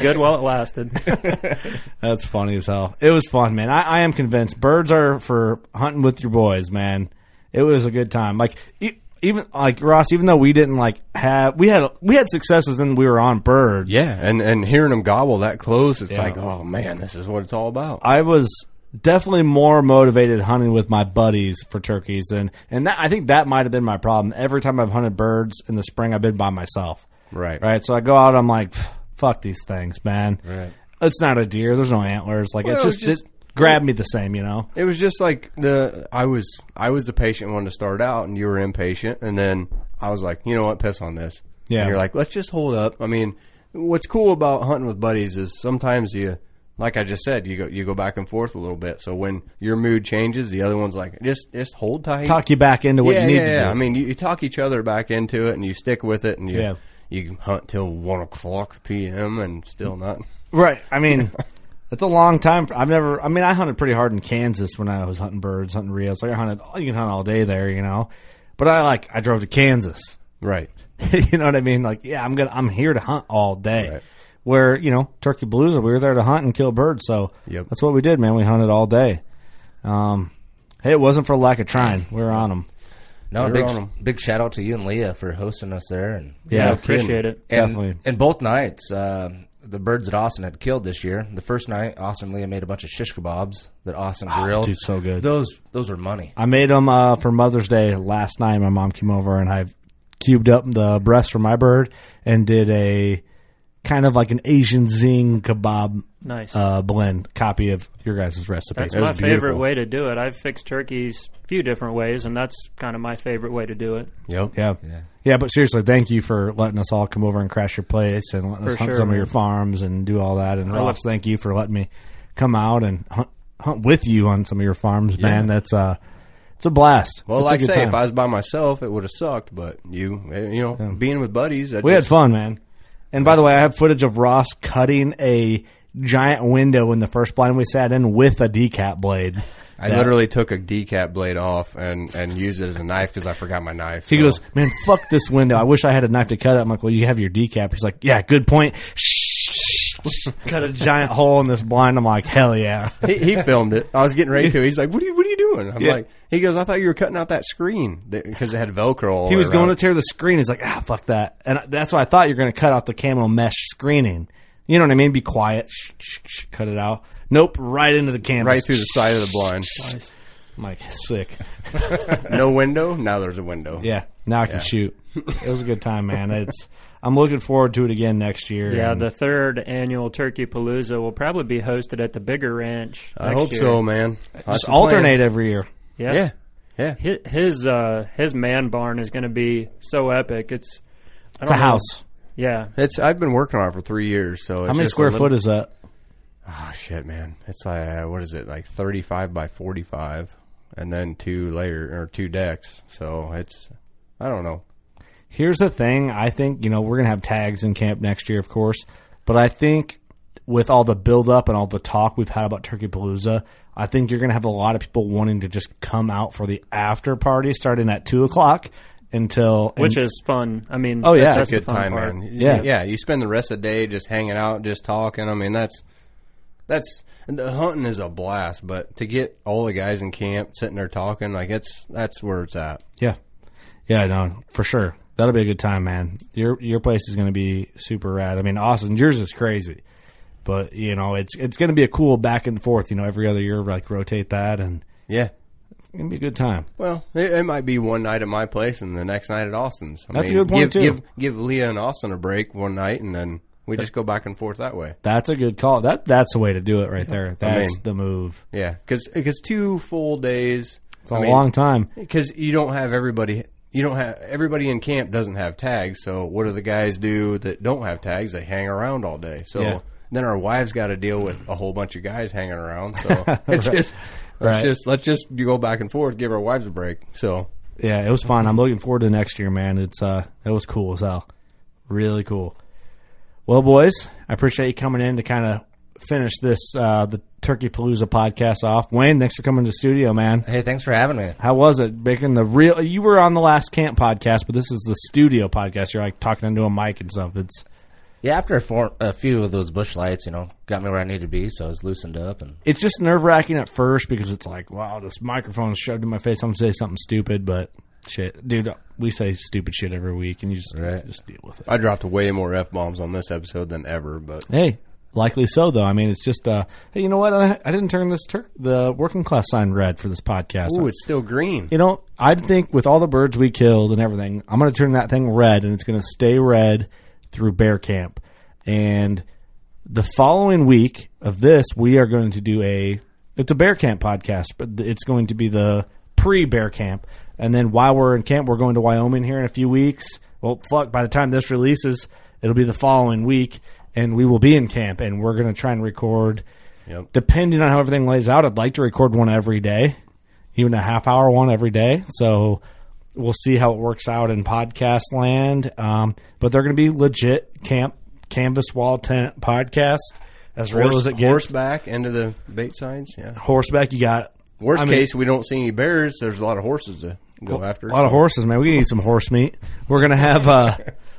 Good while it lasted. That's funny as hell. It was fun, man. I, I am convinced birds are for hunting with your boys, man. It was a good time. Like e- even like Ross, even though we didn't like have we had we had successes and we were on birds. Yeah, and and hearing them gobble that close, it's Yeah. like, oh man, this is what it's all about. I was definitely more motivated hunting with my buddies for turkeys than and that I think that might have been my problem. Every time I've hunted birds in the spring, I've been by myself. Right. Right. So I go out, I'm like, fuck these things, man. Right. It's not a deer. There's no antlers. Like Well, it's just, just- it grabbed me the same, you know. It was just like the I was I was the patient one to start out, and you were impatient, and then I was like, you know what, piss on this. Yeah. And you're like, let's just hold up. I mean, what's cool about hunting with buddies is sometimes you, like I just said, you go you go back and forth a little bit. So when your mood changes, the other one's like, just just hold tight. Talk you back into what yeah, you need yeah, to yeah. do. I mean, you, you talk each other back into it, and you stick with it, and you Yeah. You hunt till one o'clock p.m. and still not. Right. I mean, it's a long time. I've never. I mean, I hunted pretty hard in Kansas when I was hunting birds, hunting Rios. Like I hunted. You can hunt all day there, you know. But I like. I drove to Kansas. Right. you know what I mean? Like, yeah, I'm gonna. I'm here to hunt all day. Right. Where you know Turkey Blues, we were there to hunt and kill birds. So Yep. that's what we did, man. We hunted all day. Um, hey, it wasn't for lack of trying. We were on them. No, You're big big shout out to you and Leah for hosting us there, and Yeah, I appreciate it. and, Definitely. And both nights, uh, the birds that Austin had killed this year. The first night, Austin and Leah made a bunch of shish kebabs that Austin grilled. Oh, dude, so good. Those those were money. I made them uh, for Mother's Day last night. My mom came over and I cubed up the breast for my bird and did a kind of like an Asian zing kebab Nice. uh, blend copy of your guys' recipe. That's It my favorite way to do it. I've fixed turkeys a few different ways, and that's kind of my favorite way to do it. Yep. Yeah. yeah. but seriously, thank you for letting us all come over and crash your place and letting us hunt sure, some of your farms and do all that. And I Ross, look- thank you for letting me come out and hunt, hunt with you on some of your farms, man. That's uh, it's a blast. Well, It's like I say, time. if I was by myself, it would have sucked. But you, eh, you know, being with buddies, that We had fun, man. And by the way, I have footage of Ross cutting a giant window in the first blind we sat in with a decap blade. I That- literally took a decap blade off and and used it as a knife because I forgot my knife. He so- goes, man, fuck this window. I wish I had a knife to cut it. I'm like, well, you have your decap. He's like, yeah, good point. cut a giant hole in this blind. I'm like, hell yeah. he, he filmed it. I was getting ready to. He's like, "What are you? What are you doing?" I'm Yeah. like, "He goes, I thought you were cutting out that screen because it had Velcro." All He was going to around." tear the screen. He's like, ah, fuck that. And that's why I thought you're going to cut out the camo mesh screening. You know what I mean? Be quiet. Shh, shh, shh, cut it out. Nope, right into the canvas. right through the side of the blind. I'm like, sick. no window. Now there's a window. Yeah, now I can shoot. It was a good time, man. It's I'm looking forward to it again next year. Yeah, the third annual Turkey Palooza will probably be hosted at the bigger ranch. I next hope year. so, man. Just the plan. alternate every year. Yeah. Yeah, yeah. His his, uh, his man barn is going to be so epic. It's I It's a know. house. Yeah, It's I've been working on it for three years. So it's How many just square little- foot is that? Oh shit, man! It's like uh, what is it like thirty five by forty five, and then two layer or two decks. So it's I don't know. Here's the thing. I think you know we're gonna have tags in camp next year, of course, but I think with all the buildup and all the talk we've had about Turkey Palooza, I think you're gonna have a lot of people wanting to just come out for the after party starting at two o'clock until which and- is fun. I mean, Oh, yeah. that's, That's the Good time, part. man. Yeah. yeah. You spend the rest of the day just hanging out, just talking. I mean, that's that's the hunting is a blast. But to get all the guys in camp sitting there talking, like it's that's where it's at. Yeah, yeah, no, for sure. That'll be a good time, man. Your your place is going to be super rad. I mean, Austin, yours is crazy, but you know, it's it's going to be a cool back and forth. You know, every other year, like rotate that, and Yeah. it's going to be a good time. Well, it, it might be one night at my place and the next night at Austin's. I That's a good point, give, too. Give give Leah and Austin a break one night, and then we just go back and forth that way. That's a good call. That that's the way to do it right there. That's mean- the move. Yeah, because two full days. It's a long time. because you don't have everybody. You don't have everybody in camp doesn't have tags. So what do the guys do that don't have tags? They hang around all day. So Yeah. then our wives got to deal with a whole bunch of guys hanging around. So it's just let's Right. just let's just go back and forth, give our wives a break. So Yeah, it was fun. I'm looking forward to next year, man. It's uh, it was cool as hell, really cool. Well, boys, I appreciate you coming in to kind of finish this uh, the Turkey Palooza podcast off. Wayne, thanks for coming to the studio, man. Hey, thanks for having me. How was it making the real? You were on the last camp podcast, but this is the studio podcast. You're like talking into a mic and stuff. It's Yeah, after a, for, a few of those Busch Lights, you know, got me where I needed to be, so I was loosened up and it's just nerve wracking at first because it's like, wow, this microphone is shoved in my face. I'm gonna say something stupid, but shit, dude, we say stupid shit every week, and you just Right. just deal with it. I dropped way more f bombs on this episode than ever. But Hey, likely so though. I mean, it's just uh, hey, you know what? I, I didn't turn this tur- the working class sign red for this podcast. ooh, it's still green. you know, I think with all the birds we killed and everything, I'm going to turn that thing red, and it's going to stay red through bear camp. And the following week of this, we are going to do a it's a bear camp podcast, but it's going to be the pre bear camp. And then while we're in camp, we're going to Wyoming here in a few weeks. Well, fuck, by the time this releases, it'll be the following week, and we will be in camp, and we're going to try and record. Yep. Depending on how everything lays out, I'd like to record one every day, even a half hour one every day. So we'll see how it works out in podcast land. Um, but they're going to be legit camp, canvas wall tent podcast, as real as it gets. horseback into the bait signs. Yeah. Horseback, you got Worst I mean- case, we don't see any bears. There's a lot of horses to go after. A lot of horses, man. We need some horse meat. We're gonna have, uh,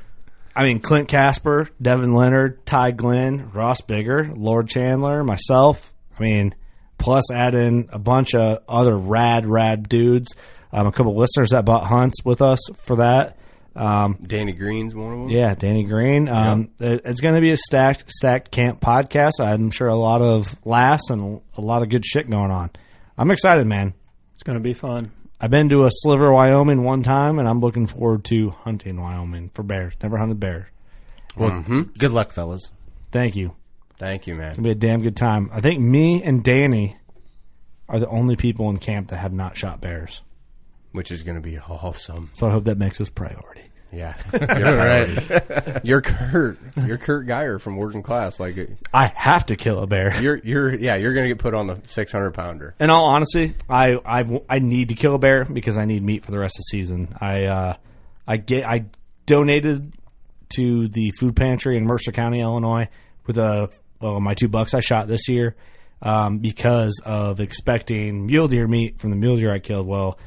I mean, Clint Casper, Devin Leonard, Ty Glenn, Ross Bigger, Lord Chandler, myself. I mean, plus add in a bunch of other rad, rad dudes. Um, a couple listeners that bought hunts with us for that. Um, Danny Green's one of them. yeah, Danny Green. Um, it- It's going to be a stacked stacked camp podcast. I'm sure a lot of laughs and a lot of good shit going on. I'm excited, man. It's going to be fun. I've been to a sliver, Wyoming one time, and I'm looking forward to hunting Wyoming for bears. Never hunted bears. Well, mm-hmm. Good luck, fellas. Thank you. Thank you, man. It's gonna be a damn good time. I think me and Danny are the only people in camp that have not shot bears. Which is going to be awesome. So I hope that makes us priority. Yeah. You're right. You're Curt. You're Curt Geyer from working class. Like I have to kill a bear. you're, you're, yeah, you're going to get put on the 600 pounder. In all honesty, I, I I need to kill a bear because I need meat for the rest of the season. I uh, I get I donated to the food pantry in Mercer County, Illinois, with a well, my two bucks I shot this year um, because of expecting mule deer meat from the mule deer I killed. Well,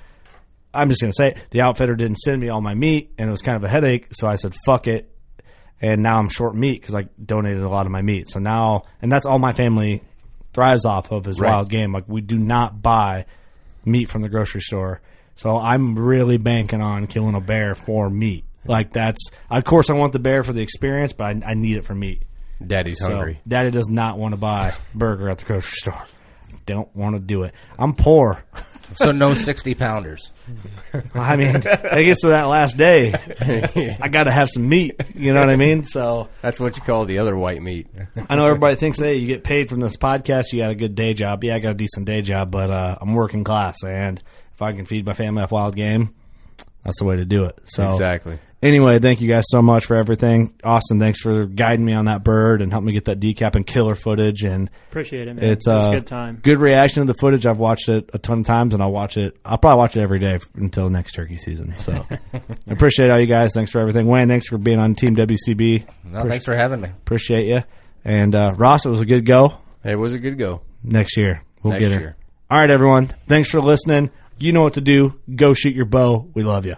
I'm just gonna say it, the outfitter didn't send me all my meat, and it was kind of a headache. So I said, "Fuck it," and now I'm short meat because I donated a lot of my meat. So now, and that's all my family thrives off of is Right. wild game. Like we do not buy meat from the grocery store. So I'm really banking on killing a bear for meat. Like that's, of course, I want the bear for the experience, but I, I need it for meat. Daddy's So hungry. Daddy does not want to buy burger at the grocery store. Don't want to do it. I'm poor. So no sixty pounders. I mean, it gets to that last day. I got to have some meat. You know what I mean? So That's what you call the other white meat. I know everybody thinks, hey, you get paid from this podcast, you got a good day job. Yeah, I got a decent day job, but uh, I'm working class, and if I can feed my family off wild game, that's the way to do it. So Exactly. Anyway, thank you guys so much for everything. Austin, thanks for guiding me on that bird and helping me get that decap and killer footage. And Appreciate it, man. it's it was uh, a good time. Good reaction to the footage. I've watched it a ton of times, and I'll watch it. I'll probably watch it every day until next turkey season. So I appreciate all you guys. Thanks for everything. Wayne, thanks for being on Team WCB. No, thanks for having me. Appreciate you. And uh, Ross, it was a good go. It was a good go. Next year, we'll Next get her. year. All right, everyone. Thanks for listening. You know what to do. Go shoot your bow. We love you.